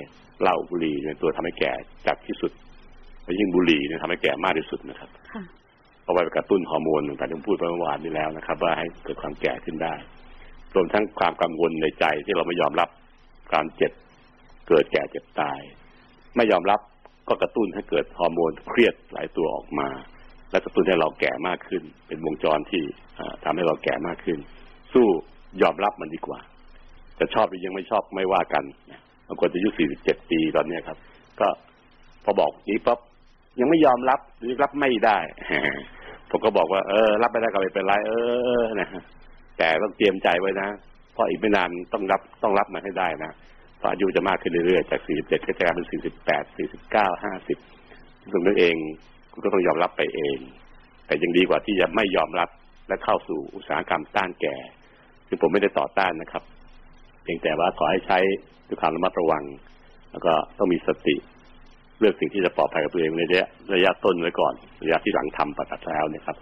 เหล้าบุหรี่เนี่ยตัวทำให้แก่จัดที่สุดแล้วยิ่งบุหรี่เนี่ยทำให้แก่มากที่สุดนะครับค่ะเพราะว่าไปกระตุ้นฮอร์โมนต่างๆที่ผมพูดไปเมื่อวานนี้แล้วนะครับ ว่าให้เกิดความแก่ขึ้นได้รวมทั้งความกังวลในใจที่เราไม่ยอมรับการเจ็บเกิดแก่เจ็บตาย ไม่ยอมรับก็กระตุ้นให้เกิดฮอร์โมนเครียดหลายตัวออกมา และกระตุ้นให้เราแก่มากขึ้น เป็นวงจรที่อ่าทำให้เราแก่มากขึ้น สู้ยอมรับมันดีกว่า จะชอบหรือยังไม่ชอบไม่ว่ากันบางคนจะอายุ47ปีตอนเนี้ยครับ ก็พอบอกนี้ปั๊บยังไม่ยอมรับหรือรับไม่ได้ผมก็บอกว่าเออ รับไม่ได้ก็ไม่เป็นไรเออนะแต่ต้องเตรียมใจไว้นะเพราะอีกไม่นานต้องรับต้องรับมันให้ได้นะพราะอายุจะมากขึ้นเรื่อยๆจาก47ก็จะกลายเป็น48 49 50ตรงนั้นเอง คุณก็ต้องยอมรับไปเอง แต่ยังดีกว่าที่จะไม่ยอมรับและเข้าสู่อุตสาหกรรมต้านแก่คือผมไม่ได้ต่อต้านนะครับ เพียงแต่ว่าขอให้ใช้ด้วยความระมัดระวัง แล้วก็ต้องมีสติเลือกสิ่งที่จะปลอดภัยกับตัวเองในระยะระยะต้นไว้ก่อน ระยะที่หลังทำปฏิบัติแล้วเนี่ยครับ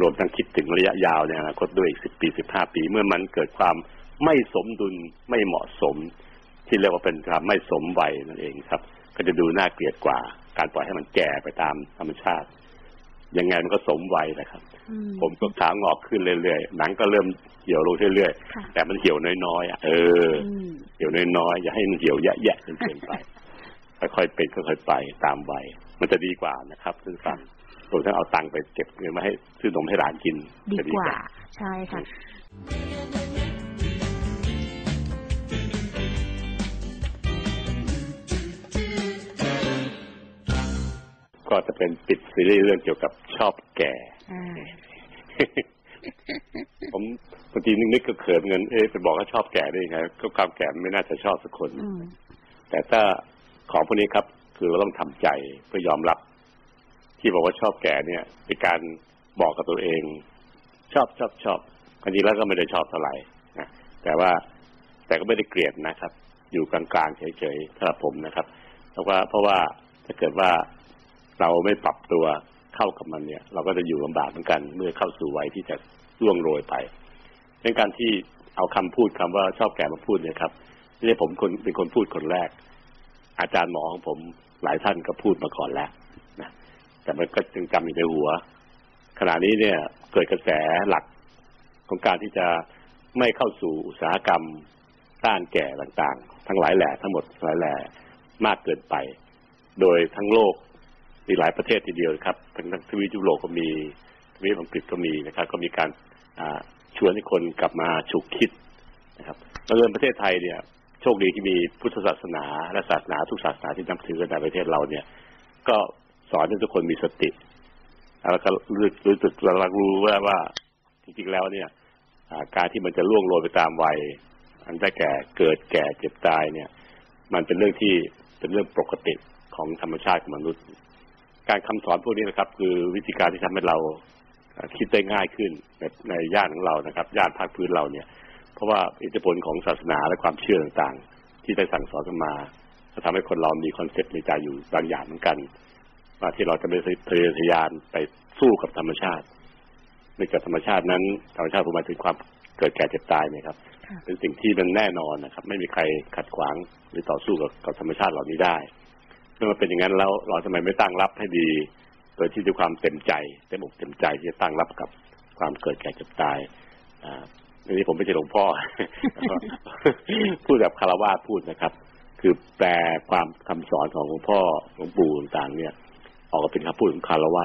รวมทั้งคิดถึงระยะยาวในอนาคตด้วยอีกสิบปีสิบห้าปี เมื่อมันเกิดความไม่สมดุลไม่เหมาะสม ที่เรียกว่าเป็นความไม่สมวัยนั่นเองครับ ก็จะดูน่าเกลียดกว่า การปล่อยให้มันแก่ไปตามธรรมชาติ ยังไงมันก็สมวัยนะครับอืมผมก็ขางอกขึ้นเรื่อยๆหนังก็เริ่มเหี่ยวลงเรื่อยค่ะๆแต่มันเหี่ยวน้อยๆอะเอออืมเหี่ยวน้อยๆอย่าให้มันเหี่ยวแยะๆจนเกินไปค่อยๆเป็นค่อยๆไปตามวัยมันจะดีกว่านะครับซึ่งฟังรวมทั้งเอาตังค์ไปเก็บเงินมาให้ซื้อนมให้หลานกินดีจะกว่า ใช่ค่ะ ก็จะเป็นปิดซีรีส์เรื่องเกี่ยวกับชอบแก่อ่าผมบางทีนึกๆก็เขินเงินเอ๊ะไปบอกว่าชอบแก่ได้ยังไงก็ความแก่มันไม่น่าจะชอบสักคนอืมแต่ถ้าของพวกนี้ครับ คือเราต้องทำใจเพื่อยอมรับ ที่บอกว่าชอบแก่เนี่ยเป็นการบอกกับตัวเอง ชอบชอบชอบจริงๆแล้วก็ไม่ได้ชอบเท่าไหร่นะแต่ว่าแต่ก็ไม่ได้เกลียดนะครับ อยู่กลางๆเฉยๆสำหรับผมนะครับ เพราะว่าเพราะว่าถ้าเกิดว่า เราไม่ปรับตัวเข้ากับมันเนี่ย เราก็จะอยู่ลำบากเหมือนกัน เมื่อเข้าสู่วัยที่จะล่วงโรยไปเป็นการที่เอาคำพูดคำว่าชอบแก่มาพูดเนี่ยครับไม่ใช่ผมคนเป็นคนพูดคนแรก อาจารย์หมอของผมหลายท่านก็พูดมาก่อนแล้วนะแต่มันก็จึงจำอยู่ในหัว ขณะนี้เนี่ย เกิดกระแสหลักของการที่จะไม่เข้าสู่อุตสาหกรรมต้านแก่ต่างๆ ทั้งหลายแหล่ทั้งหมดหลายแหล่มากเกินไป โดยทั้งโลก มีหลายประเทศทีเดียวครับทั้งทั้งทวีปยุโรปก็มีทวีปอังกฤษก็มีนะครับ ก็มีการอ่าชวนให้คนกลับมาฉุกคิดนะครับแล้วเรื่องประเทศไทยเนี่ย โชคดีที่มีพุทธศาสนาและศาสนาทุกศาสนาที่นับถือในประเทศเราเนี่ย ก็สอนให้ทุกคนมีสติแล้วก็รู้รู้สึกเรารู้ว่าว่าจริงๆแล้วเนี่ยการที่มันจะล่วงโรยไปตามวัย อันได้แก่เกิดแก่เจ็บตายเนี่ย มันเป็นเรื่องที่เป็นเรื่องปกติของธรรมชาติของมนุษย์ การคำสอนพวกนี้นะครับ คือวิธีการที่ทำให้เราอ่าคิดได้ง่ายขึ้นในในย่านของเรานะครับย่านภาคพื้นเราเนี่ย เพราะว่าอิทธิพลของศาสนาและความเชื่อต่างๆ ที่ได้สั่งสอนกันมาจะทำให้คนเรามีคอนเซ็ปต์ในใจอยู่บางอย่างเหมือนกันว่าที่เราจะไม่ทะเยอทะยานไปสู้กับธรรมชาติเนื่องจากธรรมชาตินั้นธรรมชาติผมหมายถึงความเกิดแก่เจ็บตายเนี่ยครับค่ะเป็นสิ่งที่มันแน่นอนนะครับ ไม่มีใครขัดขวางหรือต่อสู้กับกับธรรมชาติเหล่านี้ได้ เมื่อมันเป็นอย่างนั้นแล้วเราทำไมไม่ตั้งรับให้ดี โดยที่ด้วยความเต็มใจเต็มอกเต็มใจที่จะตั้งรับกับความเกิดแก่เจ็บตายอ่าอันนี้ผมไม่ใช่หลวงพ่อพูดแบบคารวะพูดนะครับ คือแปลความคำสอนของหลวงพ่อหลวงปู่ต่างๆเนี่ย ออกมาเป็นคำพูดของคารวะ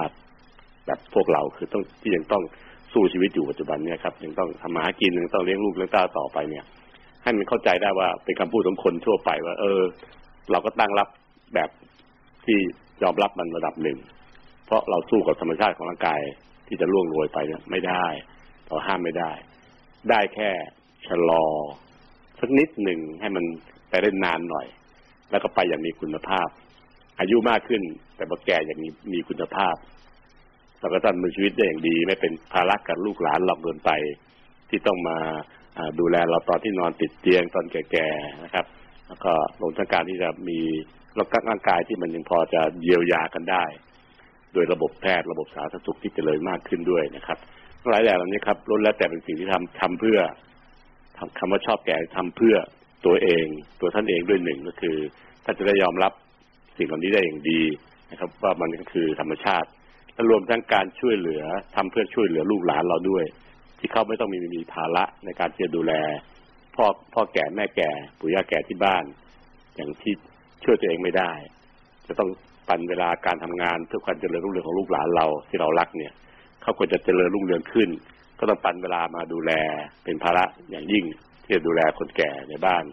แบบพวกเราคือต้องที่ยังต้องสู้ชีวิตอยู่ปัจจุบันเนี่ยครับยังต้องทำมาหากินยังต้องเลี้ยงลูกเลี้ยงต้าต่อไปเนี่ยให้มันเข้าใจได้ว่าเป็นคำพูดของคนทั่วไปว่า เออ เราก็ตั้งรับ แบบที่ยอมรับมันระดับหนึ่ง เพราะเราสู้กับธรรมชาติของร่างกายที่จะล่วงโรยไปเนี่ยไม่ได้เราห้ามไม่ได้ ได้แค่ชะลอสักนิดหนึ่งให้มันไปได้นานหน่อย แล้วก็ไปอย่างมีคุณภาพ อายุมากขึ้น แต่พอแก่อย่างมีมีคุณภาพเราก็ต้องมีชีวิตได้อย่างดี ไม่เป็นภาระกับลูกหลานเราเกินไป ที่ต้องมาดูแลเราตอนที่นอนติดเตียงตอนแก่ๆนะครับ แล้วก็รวมทั้งการที่จะมี แล้วก็ร่างกายที่มันยังพอจะเยียวยากันได้ โดยระบบแพทย์ระบบสาธารณสุขที่เจริญมากขึ้นด้วยนะครับหลายอย่างเหล่านี้ครับล้วนแล้วแต่เป็นสิ่งที่ทำทำเพื่อทำคำว่าชอบแก่ทำเพื่อตัวเอง ตัวท่านเองด้วยหนึ่งก็คือท่านจะได้ยอมรับสิ่งเหล่านี้ได้อย่างดีนะครับ ว่ามันก็คือธรรมชาติและรวมทั้งการช่วยเหลือทำเพื่อช่วยเหลือลูกหลานเราด้วย ที่เขาไม่ต้องมีมีภาระในการที่จะดูแลพ่อพ่อแก่แม่แก่ ปู่ย่าแก่ที่บ้าน อย่างที่ ช่วยตัวเองไม่ได้ จะต้องปันเวลาการทำงานเพื่อความเจริญรุ่งเรืองของลูกหลานเราที่เรารักเนี่ย เขาควรจะเจริญรุ่งเรืองขึ้น ก็ต้องปันเวลามาดูแลเป็นภาระอย่างยิ่ง ที่จะดูแลคนแก่ในบ้าน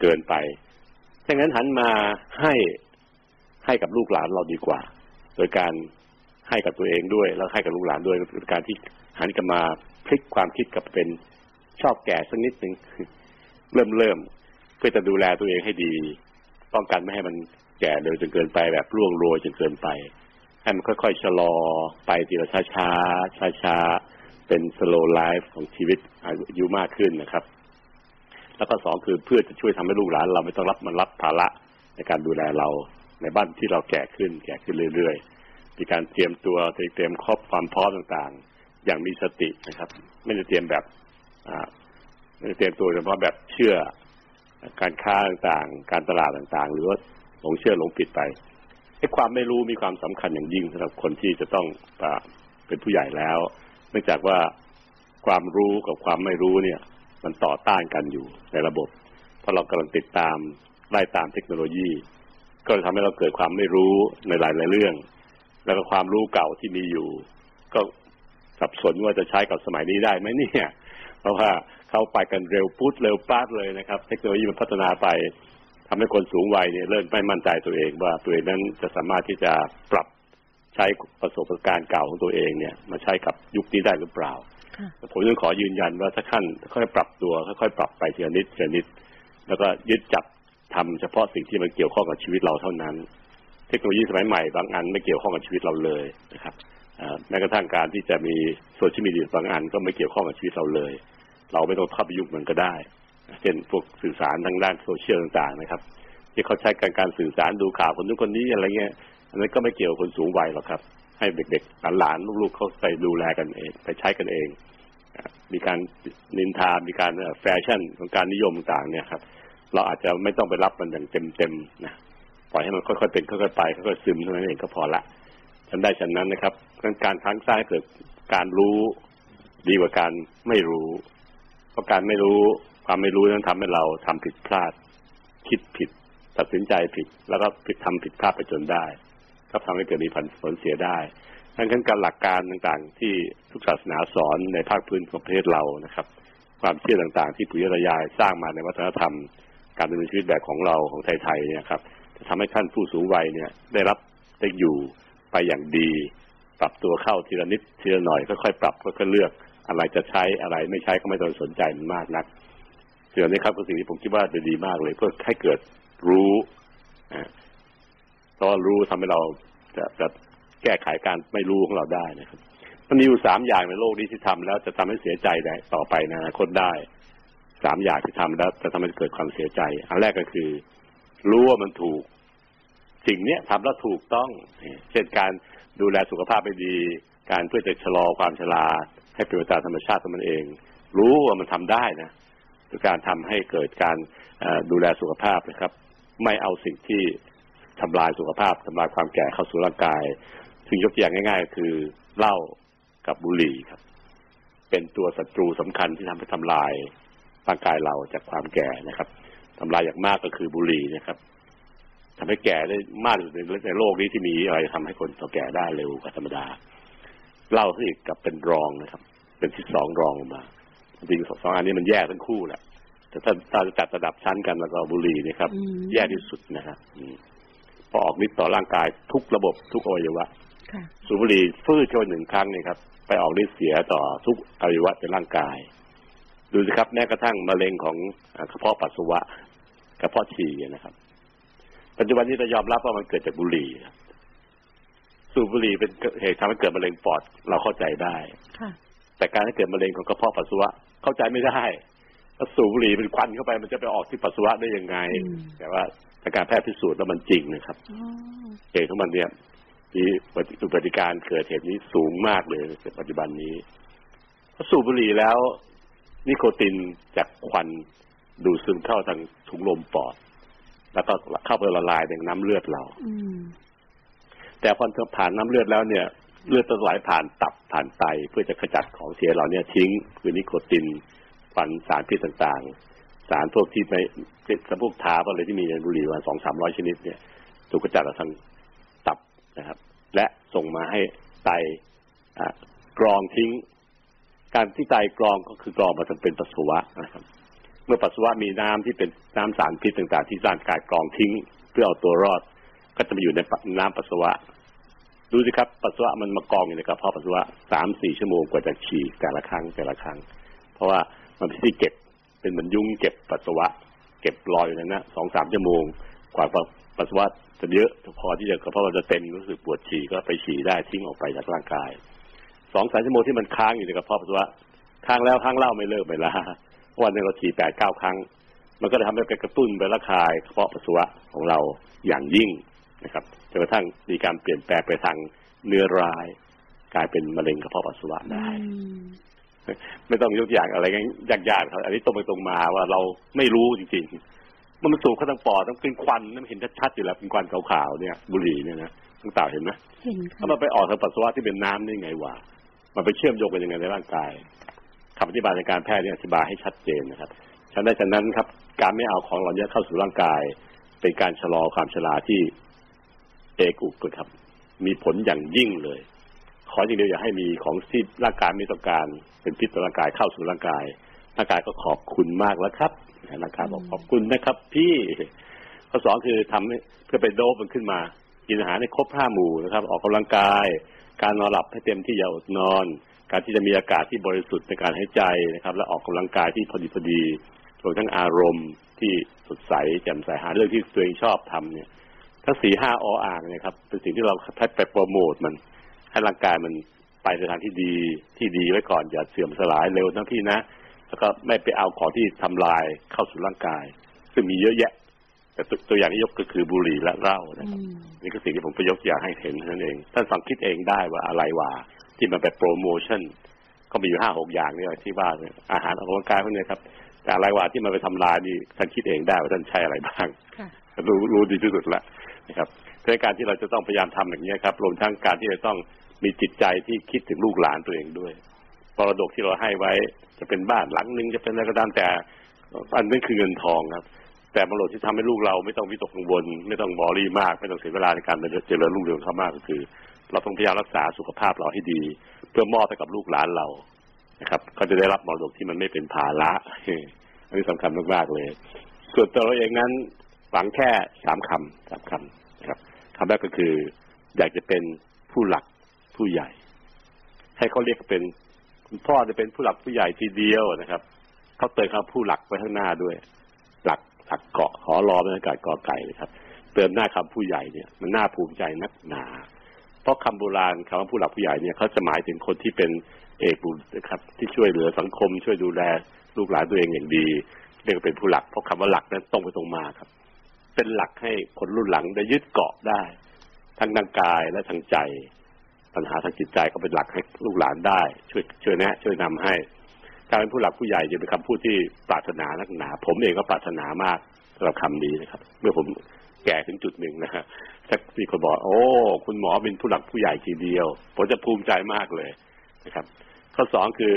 เกินไปดังนั้นหันมาให้ให้กับลูกหลานเราดีกว่า โดยการให้กับตัวเองด้วย แล้วให้กับลูกหลานด้วยโดยการที่หันกลับมาพลิกความคิดกลับเป็นชอบแก่สักนิดหนึ่งเริ่มเริ่มเพื่อจะดูแลตัวเองให้ดี ป้องกันไม่ให้มันแก่เร็วจนเกินไปแบบร่วงโรยจนเกินไป ให้มันค่อยๆชะลอไปทีละช้าๆช้าๆเป็น slow life ของชีวิตอายุมากขึ้นนะครับ แล้วก็สองคือเพื่อจะช่วยทำให้ลูกหลาน เราไม่ต้องรับมันรับภาระในการดูแลเราในบ้านที่เราแก่ขึ้น แก่ขึ้นเรื่อยๆมีการเตรียมตัวเตรียมครอบความพร้อมต่างๆ อย่างมีสตินะครับ ไม่ได้เตรียมแบบอ่าไม่ได้เตรียมตัวเฉพาะแบบเชื่อ การค้าต่างๆ การตลาดต่างๆ หรือว่าหลงเชื่อหลงผิดไปไอ้ความไม่รู้มีความสำคัญอย่างยิ่งสำหรับคนที่จะต้องเป็นผู้ใหญ่แล้ว เนื่องจากว่าความรู้กับความไม่รู้เนี่ย มันต่อต้านกันอยู่ในระบบ เพราะเรากำลังติดตามไล่ตามเทคโนโลยี ก็จะทำให้เราเกิดความไม่รู้ในหลายๆเรื่อง แล้วก็ความรู้เก่าที่มีอยู่ ก็สับสนว่าจะใช้กับสมัยนี้ได้ไหมเนี่ย เพราะว่าเขาไปกันเร็วปุ๊ดเร็วป๊าดเลยนะครับ เทคโนโลยีมันพัฒนาไปทำให้คนสูงวัยเนี่ยเริ่มไม่มั่นใจตัวเอง ว่าตัวเองนั้นจะสามารถที่จะปรับใช้ประสบการณ์เก่าของตัวเองเนี่ย มาใช้กับยุคนี้ได้หรือเปล่าผมยังขอยืนยันว่าถ้าขั้นค่อยๆปรับตัวค่อยๆปรับไปทีละนิดทีละนิด แล้วก็ยึดจับทำเฉพาะสิ่งที่มันเกี่ยวข้องกับชีวิตเราเท่านั้น เทคโนโลยีสมัยใหม่บางอันไม่เกี่ยวข้องกับชีวิตเราเลยนะครับแม้กระทั่งการที่จะมีโซเชียลมีเดียบางอันก็ไม่เกี่ยวข้องกับชีวิตเราเลย เราไม่ต้องเข้าไปยุ่งมันก็ได้ เช่นพวกสื่อสารทางด้านโซเชียลต่างๆนะครับ ที่เขาใช้การการสื่อสารดูข่าวคนนู้นคนนี้อะไรเงี้ยอันนั้นก็ไม่เกี่ยวกับคนสูงวัยหรอกครับ ให้เด็กๆหลานๆลูกๆเขาไปดูแลกันเอง ไปใช้กันเอง มีการนินทา มีการแฟชั่นของการนิยมต่างเนี่ยครับ เราอาจจะไม่ต้องไปรับมันอย่างเต็มๆนะปล่อยให้มันค่อยๆเป็นค่อยๆไปค่อยๆซึมเท่านั้นเองก็พอละฉันได้ฉันนั้นนะครับการทั้งสร้างเกิดการรู้ดีกว่าการไม่รู้ เพราะการไม่รู้ความไม่รู้นั้นทำให้เราทำผิดพลาด คิดผิด ตัดสินใจผิด แล้วก็ผิดทำผิดพลาดไปจนได้ ก็ทำให้เกิดมีผลเสียได้ดังนั้นการหลักการต่างๆ ที่ทุกศาสนาสอนในภาคพื้นของประเทศเรานะครับ ความเชื่อต่างๆ ที่ปุยรยายสร้างมาในวัฒนธรรม การดำเนินชีวิตแบบของเราของไทยๆเนี่ยครับจะทำให้ท่านผู้สูงวัยเนี่ย ได้รับได้อยู่ไปอย่างดี ปรับตัวเข้าทีละนิดทีละหน่อยค่อยๆปรับค่อยๆเลือก อะไรจะใช้อะไรไม่ใช้ก็ไม่ต้องสนใจมันมากนักส่วนนี้ครับก็สิ่งที่ผมคิดว่าจะดีมากเลย เพื่อให้เกิดรู้เพราะรู้ทำให้เราจะจะแก้ไขการไม่รู้ของเราได้นะครับ มันมีอยู่สามอย่างในโลกนี้ที่ทำแล้วจะทำให้เสียใจได้ต่อไปนอนาคตได้สามอย่างที่ทำแล้วจะทำให้เกิดความเสียใจ อันแรกก็คือ รู้ว่ามันถูก สิ่งเนี้ยทำแล้วถูกต้อง เช่นการดูแลสุขภาพไปดี การเพื่อจะชะลอความชรา ให้เป็นไปตามธรรมชาติของมันเอง รู้ว่ามันทำได้นะคือการทำให้เกิดการดูแลสุขภาพนะครับ ไม่เอาสิ่งที่ทำลายสุขภาพทำลายความแก่เข้าสู่ร่างกายซึ่งยกตัวอย่างง่าย ๆ คือเหล้ากับบุหรี่ครับ เป็นตัวศัตรูสำคัญที่ทำให้ทำลายร่างกายเราจากความแก่นะครับทำลายอย่างมากก็คือบุหรี่นะครับทำให้แก่ได้มากที่สุดในโลกนี้ที่มีอะไรทำให้คนต่อแก่ได้เร็วกว่าธรรมดา เหล้าที่กับเป็นรองนะครับ เป็นที่สองรองลงมาจริงสองอันนี้มันแยกทั้งคู่แหละ แต่ถ้าถ้าจะจัดระดับชั้นกันแล้วก็บุหรี่นะครับ แย่ที่สุดนะครับพอออกฤทธิ์ต่อร่างกายทุกระบบทุกอวัยวะสูบบุหรี่ฟื้นโชนหนึ่งครั้งนี่ครับ ไปออกฤทธิ์เสียต่อทุกอวัยวะในร่างกาย ดูสิครับแม้กระทั่งมะเร็งของกระเพาะปัสสาวะกระเพาะฉี่นะครับ ปัจจุบันนี้เรายอมรับว่ามันเกิดจากบุหรี่ สูบบุหรี่เป็นเหตุทำให้เกิดมะเร็งปอดเราเข้าใจได้แต่การให้เกิดมะเร็งของกระเพาะปัสสาวะเข้าใจไม่ได้ถ้าสูบบุหรี่เป็นควันเข้าไปมันจะไปออกที่ปัสสาวะได้ยังไง แต่ว่าแต่การแพทย์พิสูจน์แล้วมันจริงนะครับอ๋อเหตุของมันเนี่ยมีอุบัติการเกิดเหตุนี้สูงมากเลยในปัจจุบันนี้ถ้าสูบบุหรี่แล้ว นิโคตินจากควันดูดซึมเข้าทางถุงลมปอด แล้วก็เข้าไปละลายในน้ำเลือดเราอืม แต่พอผ่านน้ำเลือดแล้วเนี่ย เลือดต้องไหลผ่านตับผ่านไตเพื่อจะขจัดของเสียเหล่านี้ทิ้งคือนิโคตินควันสารพิษต่างๆ สารพวกที่ในสพวกทาอะไรที่มีในบุหรี่วันสองสามร้อยชนิดเนี่ยถูกกระจัดออกทางตับนะครับ และส่งมาให้ไตกรองทิ้ง การที่ไตกรองก็คือกรองมาทำเป็นปัสสาวะนะครับ เมื่อปัสสาวะมีน้ำที่เป็นน้ำสารพิษต่าง ๆ ที่ร่างกายกรองทิ้ง เพื่อเอาตัวรอดก็จะมาอยู่ในน้ำปัสสาวะ ดูสิครับปัสสาวะมันมากองอยู่ในกระเพาะปัสสาวะสามสี่ชั่วโมงกว่าจะฉี่แต่ละครั้งแต่ละครั้ง เพราะว่ามันเป็นที่เก็บเป็นเหมือนยุงเก็บปัสสาวะ เก็บรอยอยู่นั้นนะสองสามชั่วโมงกว่าปัสสาวะจะเยอะพอที่จะกระเพาะมันจะเต็มรู้สึกปวดฉี่ก็ไปฉี่ได้ทิ้งออกไปจากร่างกายสองสามชั่วโมงที่มันค้างอยู่ในกระเพาะปัสสาวะค้างแล้วค้างเล่าไม่เลิกไม่ลาวันหนึงเราฉี่แปดเก้าครั้ง มันก็จะทำให้กระตุ้นไประคายกระเพาะปัสสาวะของเราอย่างยิ่ง นะครับจนกระทั่งมีการเปลี่ยนแปลงไปทางเนื้อร้าย กลายเป็นมะเร็งกระเพาะปัสสาวะได้อืมไม่ต้องยกอย่างอะไรกันยากๆครับอันนี้ตรงไปตรงมาว่าเราไม่รู้จริงๆมันมันสูบเข้าทางปอดต้องเป็นควันนั่นเห็นชัดๆอยู่แล้วเป็นควันขาวๆเนี่ยบุหรี่เนี่ยนะทั้งเต่าเห็นไหมเห็นถ้าค่ะมันไปออกทางปัสสาวะที่เป็นน้ำได้ไงวะมันไปเชื่อมโยงกันยังไงในร่างกายคำอธิบายในการแพทย์เนี่ยอธิบายให้ชัดเจนนะครับฉะนั้นฉะนั้นครับ การไม่เอาของเหล่านี้เข้าสู่ร่างกาย เป็นการชะลอความชราที่ เอกุกครับ มีผลอย่างยิ่งเลย ขออย่างเดียวอย่าให้มีของที่ร่างกายไม่ต้องการ เป็นพิษต่อร่างกายเข้าสู่ร่างกายร่างกายก็ขอบคุณมากแล้วครับร่างกายบอกขอบคุณนะครับ พี่ข้อสองคือทำให้เพื่อไปโดบมันขึ้นมา กินอาหารให้ครบห้าหมู่นะครับ ออกกำลังกาย การนอนหลับให้เต็มที่อย่าอดนอน การที่จะมีอากาศที่บริสุทธิ์ในการหายใจนะครับ และออกกำลังกายที่พอดีพอดีรวมทั้งอารมณ์ที่สดใสแจ่มใสหาเรื่องที่ตัวเองชอบทำเนี่ย ทั้งสี่ห้าออ่างเนะครับเป็นสิ่งที่เราแพทย์ไปโปรโมทมันให้ร่างกายมันไปในทางที่ดีที่ดีไว้ก่อนอย่าเสื่อมสลายเร็วนะพี่นะ แล้วก็ไม่ไปเอาของที่ทำลายเข้าสู่ร่างกาย ซึ่งมีเยอะแยะ แต่ตัวตัวอย่างที่ยกก็คือบุหรี่และเหล้านะครับอืมนี่ก็สิ่งที่ผมไปยกตัวอย่างให้เห็นเท่านั้นเองท่านฟังคิดเองได้ว่าอะไรว่า ที่มันไปโปรโมชั่น ก็มีอยู่ห้าหกอย่างเนี่ยที่ว่าเนี่ยอาหารออกกำลังกายพวกเนี้ยครับ แต่อะไรว่าที่มันไปทำลายนี่ท่านคิดเองได้ว่าท่านใช้อะไรบ้างค่ะรู้รู้ดีที่สุดแล้ว นะครับเพราะการที่เราจะต้องพยายามทำอย่างนี้ครับ รวมทั้งการที่จะต้องมีจิตใจที่คิดถึงลูกหลานตัวเองด้วยมรดกที่เราให้ไว้จะเป็นบ้านหลังหนึ่งจะเป็นอะไรก็ตามแต่ อันนั้นคือเงินทองครับ แต่มรดกที่ทำให้ลูกเราไม่ต้องวิตกกังวล ไม่ต้องบอรี่มาก ไม่ต้องเสียเวลาในการเจริญรุ่งเรืองเขามากก็คือ เราต้องพยายามรักษาสุขภาพเราให้ดี เพื่อมอบให้กับลูกหลานเรานะครับเขาจะได้รับมรดกที่มันไม่เป็นภาระอันนี้สำคัญมากๆเลย ส่วนตัวเราเองนั้น หวังแค่สามคำสามคำนะครับคำแรกก็คือ อยากจะเป็นผู้หลักผู้ใหญ่ ให้เขาเรียกเป็นคุณพ่อจะเป็นผู้หลักผู้ใหญ่ทีเดียวนะครับเขาเติมคำผู้หลักไว้ข้างหน้าด้วย หลักหลักเกาะขอรอบรรยากาศกอไก่เลยครับ เติมหน้าคำผู้ใหญ่เนี่ย มันน่าภูมิใจนักหนา เพราะคำโบราณคำว่าผู้หลักผู้ใหญ่เนี่ยเขาจะหมายถึงคนที่เป็นเอกบุตรนะครับ ที่ช่วยเหลือสังคม ช่วยดูแลลูกหลานตัวเองอย่างดีเรียกเป็นผู้หลักเพราะคำว่าหลักนั้นตรงไปตรงมาครับ เป็นหลักให้คนรุ่นหลังได้ยึดเกาะได้ ทั้งทางกายและทางใจ ปัญหาทางจิตใจก็เป็นหลักให้ลูกหลานได้ ช่วยช่วยแนะ ช่วยนำให้ การเป็นผู้หลักผู้ใหญ่จะเป็นคำพูดที่ปรารถนานักหนา ผมเองก็ปรารถนามากสำหรับคำนี้นะครับ เมื่อผมแก่ถึงจุดหนึ่งนะฮะถ้ามีคนบอก โอ้ คุณหมอเป็นผู้หลักผู้ใหญ่ทีเดียว ผมจะภูมิใจมากเลยนะครับ ข้อสองคือ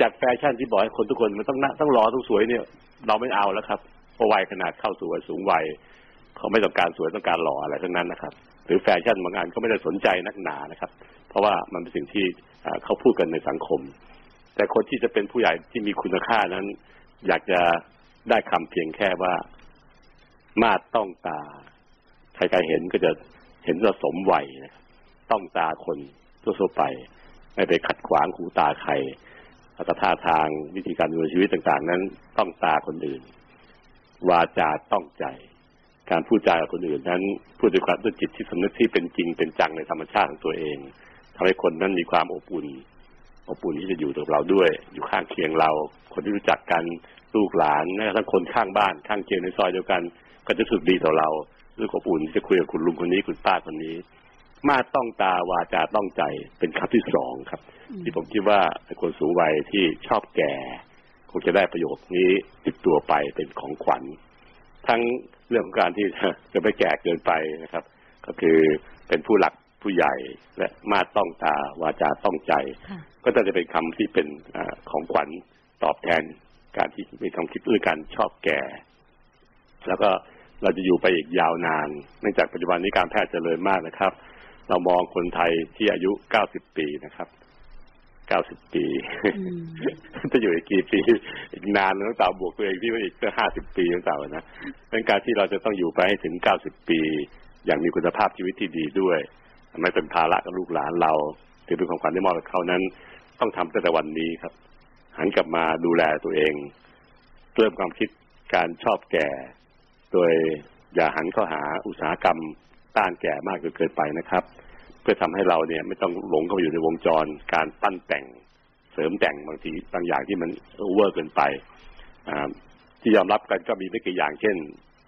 จัดแฟชั่นที่บอกให้คนทุกคนมันต้องน่าต้องรอต้องสวยเนี่ย เราไม่เอาแล้วครับ ราะวัยขนาดเข้าสู่วัยสูงวัยเขาไม่ต้องการสวยต้องการหล่ออะไรทั้งนั้นนะครับ หรือแฟชั่นบางอันก็ไม่ได้สนใจนักหนานะครับ เพราะว่ามันเป็นสิ่งที่เขาพูดกันในสังคม แต่คนที่จะเป็นผู้ใหญ่ที่มีคุณค่านั้น อยากจะได้คำเพียงแค่ว่ามาต้องตา ใครๆเห็นก็จะเห็นว่าสมวัยนะต้องตาคนทั่วๆไป ไม่ไปขัดขวางหูตาใครแล้วก็ท่าทางวิธีการดำเนินชีวิตต่าง ๆ นั้น ต้องตาคนอื่น วาจาต้องใจ การพูดจากับคนอื่นนั้นพูดด้วยความด้วยจิตที่สำนึกที่เป็นจริงเป็นจังในธรรมชาติของตัวเองทำให้คนนั้นมีความอบอุ่น อบอุ่นที่จะอยู่กับเราด้วย อยู่ข้างเคียงเรา คนที่รู้จักกันลูกหลานแม้กระทั่งคนข้างบ้าน ข้างเคียงในซอยเดียวกัน ก็จะสึกดีต่อเรารู้สึกอบอุ่นที่จะคุยกับคุณลุงคนนี้คุณป้าคนนี้ มาต้องตาวาจาต้องใจเป็นคำที่สองครับ ที่ผมคิดว่าคนสูงวัยที่ชอบแก่ คงจะได้ประโยคนี้ติดตัวไปเป็นของขวัญ ทั้งเรื่องของการที่จะไม่แก่เกินไปนะครับ ก็คือเป็นผู้หลักผู้ใหญ่และมาต้องตาวาจาต้องใจค่ะก็จะเป็นคำที่เป็นอาของขวัญตอบแทนการที่มีความคิดด้วยกันชอบแก่ แล้วก็เราจะอยู่ไปอีกยาวนาน เนื่องจากปัจจุบันนี้การแพทย์เจริญมากนะครับ เรามองคนไทยที่อายุ 90 ปีนะครับ 90ปีอืมจะอยู่อีกกี่ปีอีกนานต้องตามบวกตัวเองที่ว่าอีกสักห้าสิบปีต้องตามนะเป็นการที่เราจะต้องอยู่ไปให้ถึง90ปี อย่างมีคุณภาพชีวิตที่ดีด้วย ไม่เป็นภาระกับลูกหลานเราถือเป็นของขวัญที่มอบให้เขานั้น ต้องทำตั้งแต่วันนี้ครับ หันกลับมาดูแลตัวเองเริ่มความคิดการชอบแก่ โดยอย่าหันเข้าหาอุตสาหกรรมต้านแก่มากจนเกินไปนะครับ เพื่อทำให้เราเนี่ย ไม่ต้องหลงเข้าไปอยู่ในวงจร การปั้นแต่งเสริมแต่งบางทีบางอย่างที่มันเวอร์เกินไปอ่าที่ยอมรับกันก็มีไม่กี่อย่างเช่น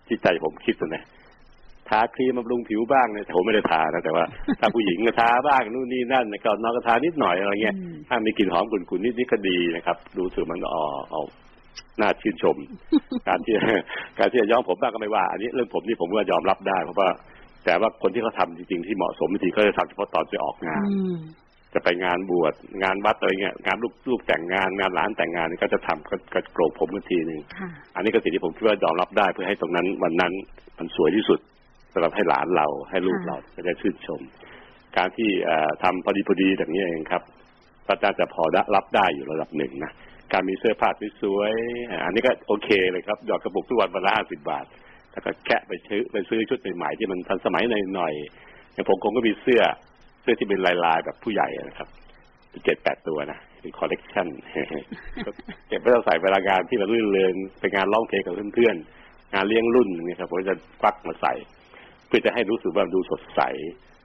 ที่ใจผมคิดนะทาครีมบำรุงผิวบ้างเนี่ยแต่ผมไม่ได้ทานะแต่ว่าถ้าผู้หญิงก็ทาบ้างนู่นนี่นั่นนะก็นอนก็ทานิดหน่อยอะไรเงี้ยอืมถ้ามีกลิ่นหอมกลุ่นๆนิดนี่ก็ดีนะครับ ดูสึกมันอ๋อเอาน่าชื่นชม การที่การที่จะย้อมผมบ้างก็ไม่ว่า อันนี้เรื่องผมนี่ผมก็ยอมรับได้เพราะว่า แต่ว่าคนที่เขาทำจริงๆที่เหมาะสมบางทีเขาจะทำเฉพาะตอนไปออกงานอืมจะไปงานบวชงานวัดอะไรเงี้ยงานลูกลูกแต่งงานงานหลานแต่งงานนี่ก็จะทำก็ก็โกรกผมกันทีหนึ่งค่ะอันนี้ก็สิ่งที่ผมคิดว่ายอมรับได้เพื่อให้ตรงนั้นวันนั้นมันสวยที่สุดสำหรับให้หลานเราให้ลูกค่ะเราจะได้ชื่นชม การที่เอ่อทำพอดีพอดีแบบนี้เองครับก็น่าจะพอได้รับได้อยู่ระดับหนึ่งนะการมีเสื้อผ้าสวยๆอ่าอันนี้ก็โอเคเลยครับหยอดกระปุกทุกวันวันละห้าสิบบาท แล้วก็แคะไปซื้อไปซื้อชุดใหม่ๆที่มันทันสมัยหน่อยๆอย่างผมคงก็มีเสื้อเสื้อที่เป็นลายๆแบบผู้ใหญ่นะครับเจ็ดแปดตัวนะเป็นคอลเลกชันเก็บไว้เราใส่เวลางานที่เราลื่นเริงไปงานร้องเพลงกับเพื่อนๆงานเลี้ยงรุ่นอย่างเงี้ยครับผมจะควักมาใส่ เพื่อจะให้รู้สึกว่าดูสดใส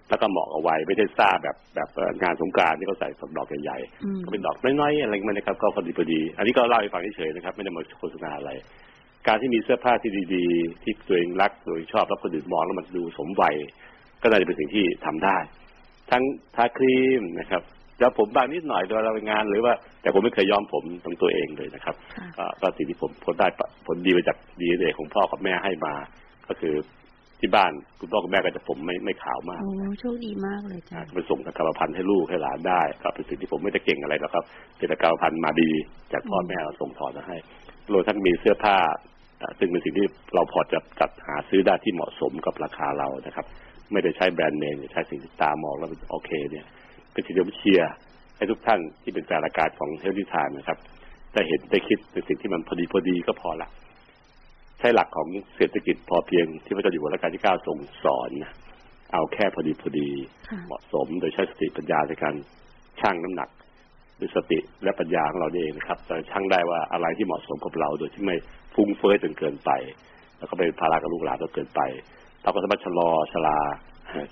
แล้วก็เหมาะกับวัยไม่ได้ซ่าแบบแบบเอ่องานสงกรารที่เขาใส่ดอกใหญ่อืมๆก็เป็นดอกน้อยๆอะไรมันนะครับก็พอดีพอดี อันนี้ก็เล่าให้ฟังเฉยๆนะครับ ไม่ได้มาโฆษณาอะไร การที่มีเสื้อผ้าที่ดีๆ ที่ตัวเองรักตัวเองชอบแล้วคนอื่นมองแล้วมันดูสมวัย ก็น่าจะเป็นสิ่งที่ทำได้ ทั้งทาครีมนะครับแล้วผมบางนิดหน่อยเวลาเราไปงานหรือว่า แต่ผมไม่เคยย้อมผมตรงตัวเองเลยนะครับค่ะก็ก็สิ่งที่ผมผลได้ปะผลดีมาจากดีเอของพ่อกับแม่ให้มา ก็คือที่บ้านคุณพ่อคุณแม่ก็จะผมไม่ไม่ขาวมากโอ้โชคดีมากเลยจ้ะอ่าไปส่งกับกรรมพันธุ์ให้ลูกให้หลานได้ก็เป็นสิ่งที่ผมไม่ได้เก่งอะไรหรอกครับเป็นแต่กรรมพันธุ์มาดีจากพ่อแม่เราส่งถอนมาให้รวมทั้งมีเสื้อผ้าอ่า ซึ่งเป็นสิ่งที่เราพอจะจัดหาซื้อได้ที่เหมาะสมกับราคาเรานะครับ ไม่ได้ใช้แบรนด์เนมหรือใช้สิ่งที่ตามองแล้วโอเคเนี่ยเป็นสิ่งที่ผมเชียร์ให้ทุกท่านที่เป็นแฟนรายการของเฮลที่ทานนะครับได้เห็นได้คิดเป็นสิ่งที่มันพอดีพอดีก็พอละใช้หลักของเศรษฐกิจพอเพียงที่พระเจ้าอยู่หัวรัชกาลที่เก้าทรงสอนนะเอาแค่พอดีพอดีค่ะเหมาะสมโดยใช้สติปัญญาในการชั่งน้ำหนักด้วยสติและปัญญาของเราเองนะครับจะชั่งได้ว่าอะไรที่เหมาะสมกับเราโดยที่ไม่ ฟุ้งเฟ้อจนเกินไป แล้วก็ไปภาระกับลูกหลานจนเกินไปเราก็สามารถชะลอชะลา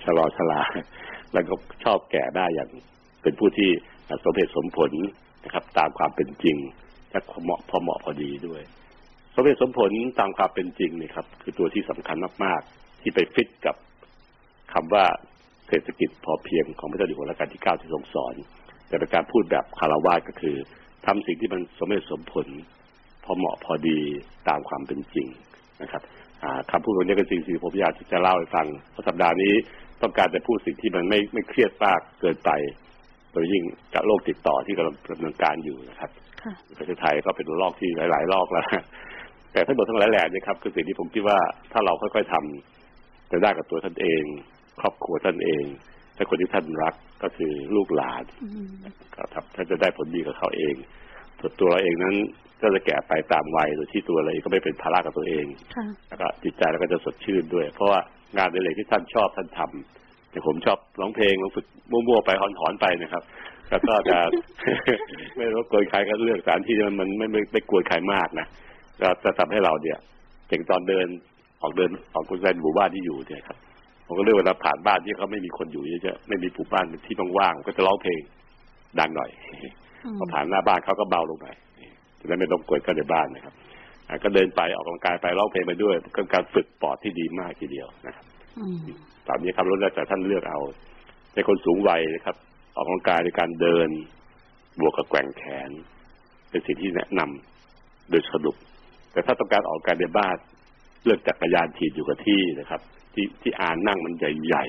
ชะลอชะลา แล้วก็ชอบแก่ได้อย่างเป็นผู้ที่สมเหตุสมผลนะครับ ตามความเป็นจริงและเหมาะพอเหมาะพอดีด้วย สมเหตุสมผลตามความเป็นจริงนี่ครับ คือตัวที่สำคัญมากๆ ที่ไปฟิตกับคำว่าเศรษฐกิจพอเพียงของพระเจ้าอยู่หัวรัชกาลที่เก้าที่ทรงสอน แต่เป็นการพูดแบบคารวะก็คือทำสิ่งที่มันสมเหตุสมผล พอเหมาะพอดีตามความเป็นจริงนะครับอ่าคำพูดตรงนี้เป็นสิ่งที่ผมอยากที่จะเล่าให้ฟังเพราะสัปดาห์นี้ต้องการจะพูดสิ่งที่มันไม่ไม่เครียดมากเกินไปโดยยิ่งกับโรคติดต่อที่กำลังดำเนินการอยู่นะครับค่ะประเทศไทยก็เป็นโรคที่หลาย ๆ โรคแล้วแต่ทั้งหมดทั้งหลายแหล่นี่ครับคือสิ่งที่ผมคิดว่าถ้าเราค่อยๆทำจะได้กับตัวท่านเอง ครอบครัวท่านเองและคนที่ท่านรักก็คือลูกหลานอืมก็ครับท่านจะได้ผลดีกับเขาเอง ส่วนตัวเราเองนั้นก็จะแก่ไปตามวัยโดยที่ตัวเราเองก็ไม่เป็นภาระกับตัวเองค่ะแล้วก็จิตใจเราก็จะสดชื่นด้วย เพราะว่างานในเลยที่ท่านชอบท่านทำแต่ผมชอบร้องเพลงร้องฝึกมั่วๆไปหอนๆไปนะครับแล้วก็จะไม่รบกวนใครก็เลือกสถานที่ที่มันมันไม่ไม่ไม่กวนใครมากนะก็จะทำให้เราเนี่ยเก่งตอนเดินออกเดินออกกุญแจหมู่บ้านที่อยู่เนี่ยครับผมก็เลือกเวลาผ่านบ้านที่เขาไม่มีคนอยู่เยอะๆไม่มีผูบ้านเป็นที่ว่างๆก็จะร้องเพลงดังหน่อยอืม พอผ่านหน้าบ้านเขาก็เบาลงไปจะได้ไม่ต้องกวนกันในบ้านนะครับก็เดินไปออกกำลังกายไปร้องเพลงไปด้วยก็การฝึกปอดที่ดีมากทีเดียวนะครับตอนนี้ครับรถแต่ท่านเลือกเอาในคนสูงวัยนะครับ ออกกำลังกายในการเดิน บวกกับแกว่งแขน เป็นสิ่งที่แนะนำโดยสรุป แต่ถ้าต้องการออกการในบ้านเลือกจักรยานถีบอยู่กับที่นะครับ ที่ที่อ่านนั่งมันใหญ่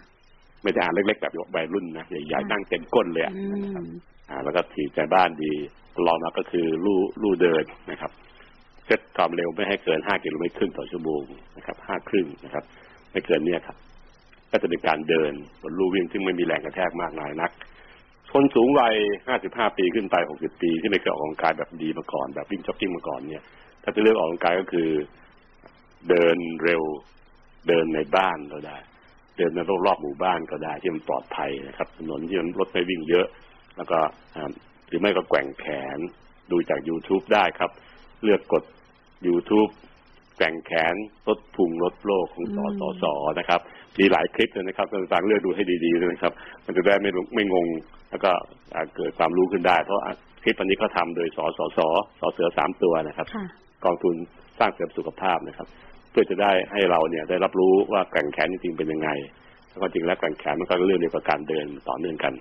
ๆไม่ได้อ่านเล็กๆแบบวัยรุ่นนะใหญ่ๆนั่งเต็มก้นเลยนะครับอ่า แล้วก็ถีบใจบ้านดีลองมาก็คือลู่ลู่เดินนะครับเซตความเร็วไม่ให้เกินห้ากิโลเมตรครึ่งต่อชั่วโมงนะครับห้าครึ่งนะครับ ไม่เกินเนี้ยครับ ก็จะเป็นการเดินบนลู่วิ่งซึ่งไม่มีแรงกระแทกมากมายนักคนสูงวัยห้าสิบห้าปีขึ้นไปหกสิบปี ที่ไม่เคยออกกำลังกายแบบดีมาก่อน แบบวิ่งจ็อกกิ้งมาก่อนเนี่ย ถ้าจะเลือกออกกำลังกายก็คือเดินเร็วเดินในบ้านก็ได้ เดินในรอบๆหมู่บ้านก็ได้ที่มันปลอดภัยนะครับ ถนนที่มันรถไม่วิ่งเยอะ แล้วก็หรือไม่ก็แกว่งแขนดูจาก YouTube ได้ครับ เลือกกด YouTube แกว่งแขนลดพุงลดโลกของสอสอสอนะครับ มีหลายคลิปเลยนะครับต่างๆเลือกดูให้ดีๆเลยนะครับ มันจะได้ไม่ไม่งง แล้วก็เกิดความรู้ขึ้นได้ เพราะคลิปอันนี้เขาทาโดยสอสอสอสอเสือสามตัวนะครับ กองทุนสร้างเสริมสุขภาพนะครับ เพื่อจะได้ให้เราเนี่ยได้รับรู้ว่าแกว่งแขนจริงๆเป็นยังไงแล้วก็จริงแล้วแกว่งแขนมันก็เรื่องเดียวกับการเดินต่อเนื่องกัน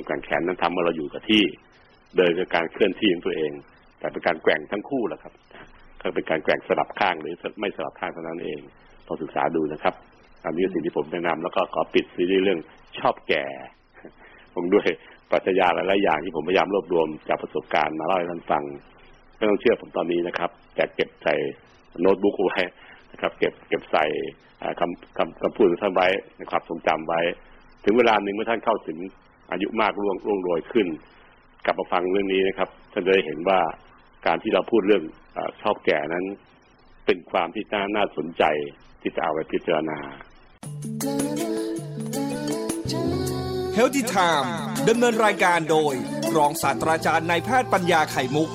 เป็นแกว่งแขนนั้นทำเมื่อเราอยู่กับที่ เดินคือการเคลื่อนที่ของตัวเอง แต่เป็นการแกว่งทั้งคู่แหละครับ ก็เป็นการแกว่งสลับข้างหรือไม่สลับข้างเท่านั้นเองลองศึกษาดูนะครับ อันนี้สิ่งที่ผมแนะนำแล้วก็ขอปิดซีรีส์เรื่องชอบแก่ ผมด้วยปรัชญาหลายๆอย่างที่ผมพยายามรวบรวมจากประสบการณ์มาเล่าให้ท่านฟังไม่ต้องเชื่อผมตอนนี้นะครับแต่เก็บใส่โน้ตบุ๊กไว้นะครับเก็บเก็บใส่คำคำคำพูดของท่านไว้ในความทรงจำไว้ ถึงเวลาหนึ่งเมื่อท่านเข้าถึง อายุมากร่วงร่วงโรยขึ้น กลับมาฟังเรื่องนี้นะครับท่านจะได้เห็นว่าการที่เราพูดเรื่องอชอบแก่นั้น เป็นความที่น่าน่าสนใจที่จะเอาไปพิจารณา Healthy Time ดำเนินรายการโดย รองศาสตราจารย์นายแพทย์ปัญญาไข่มุก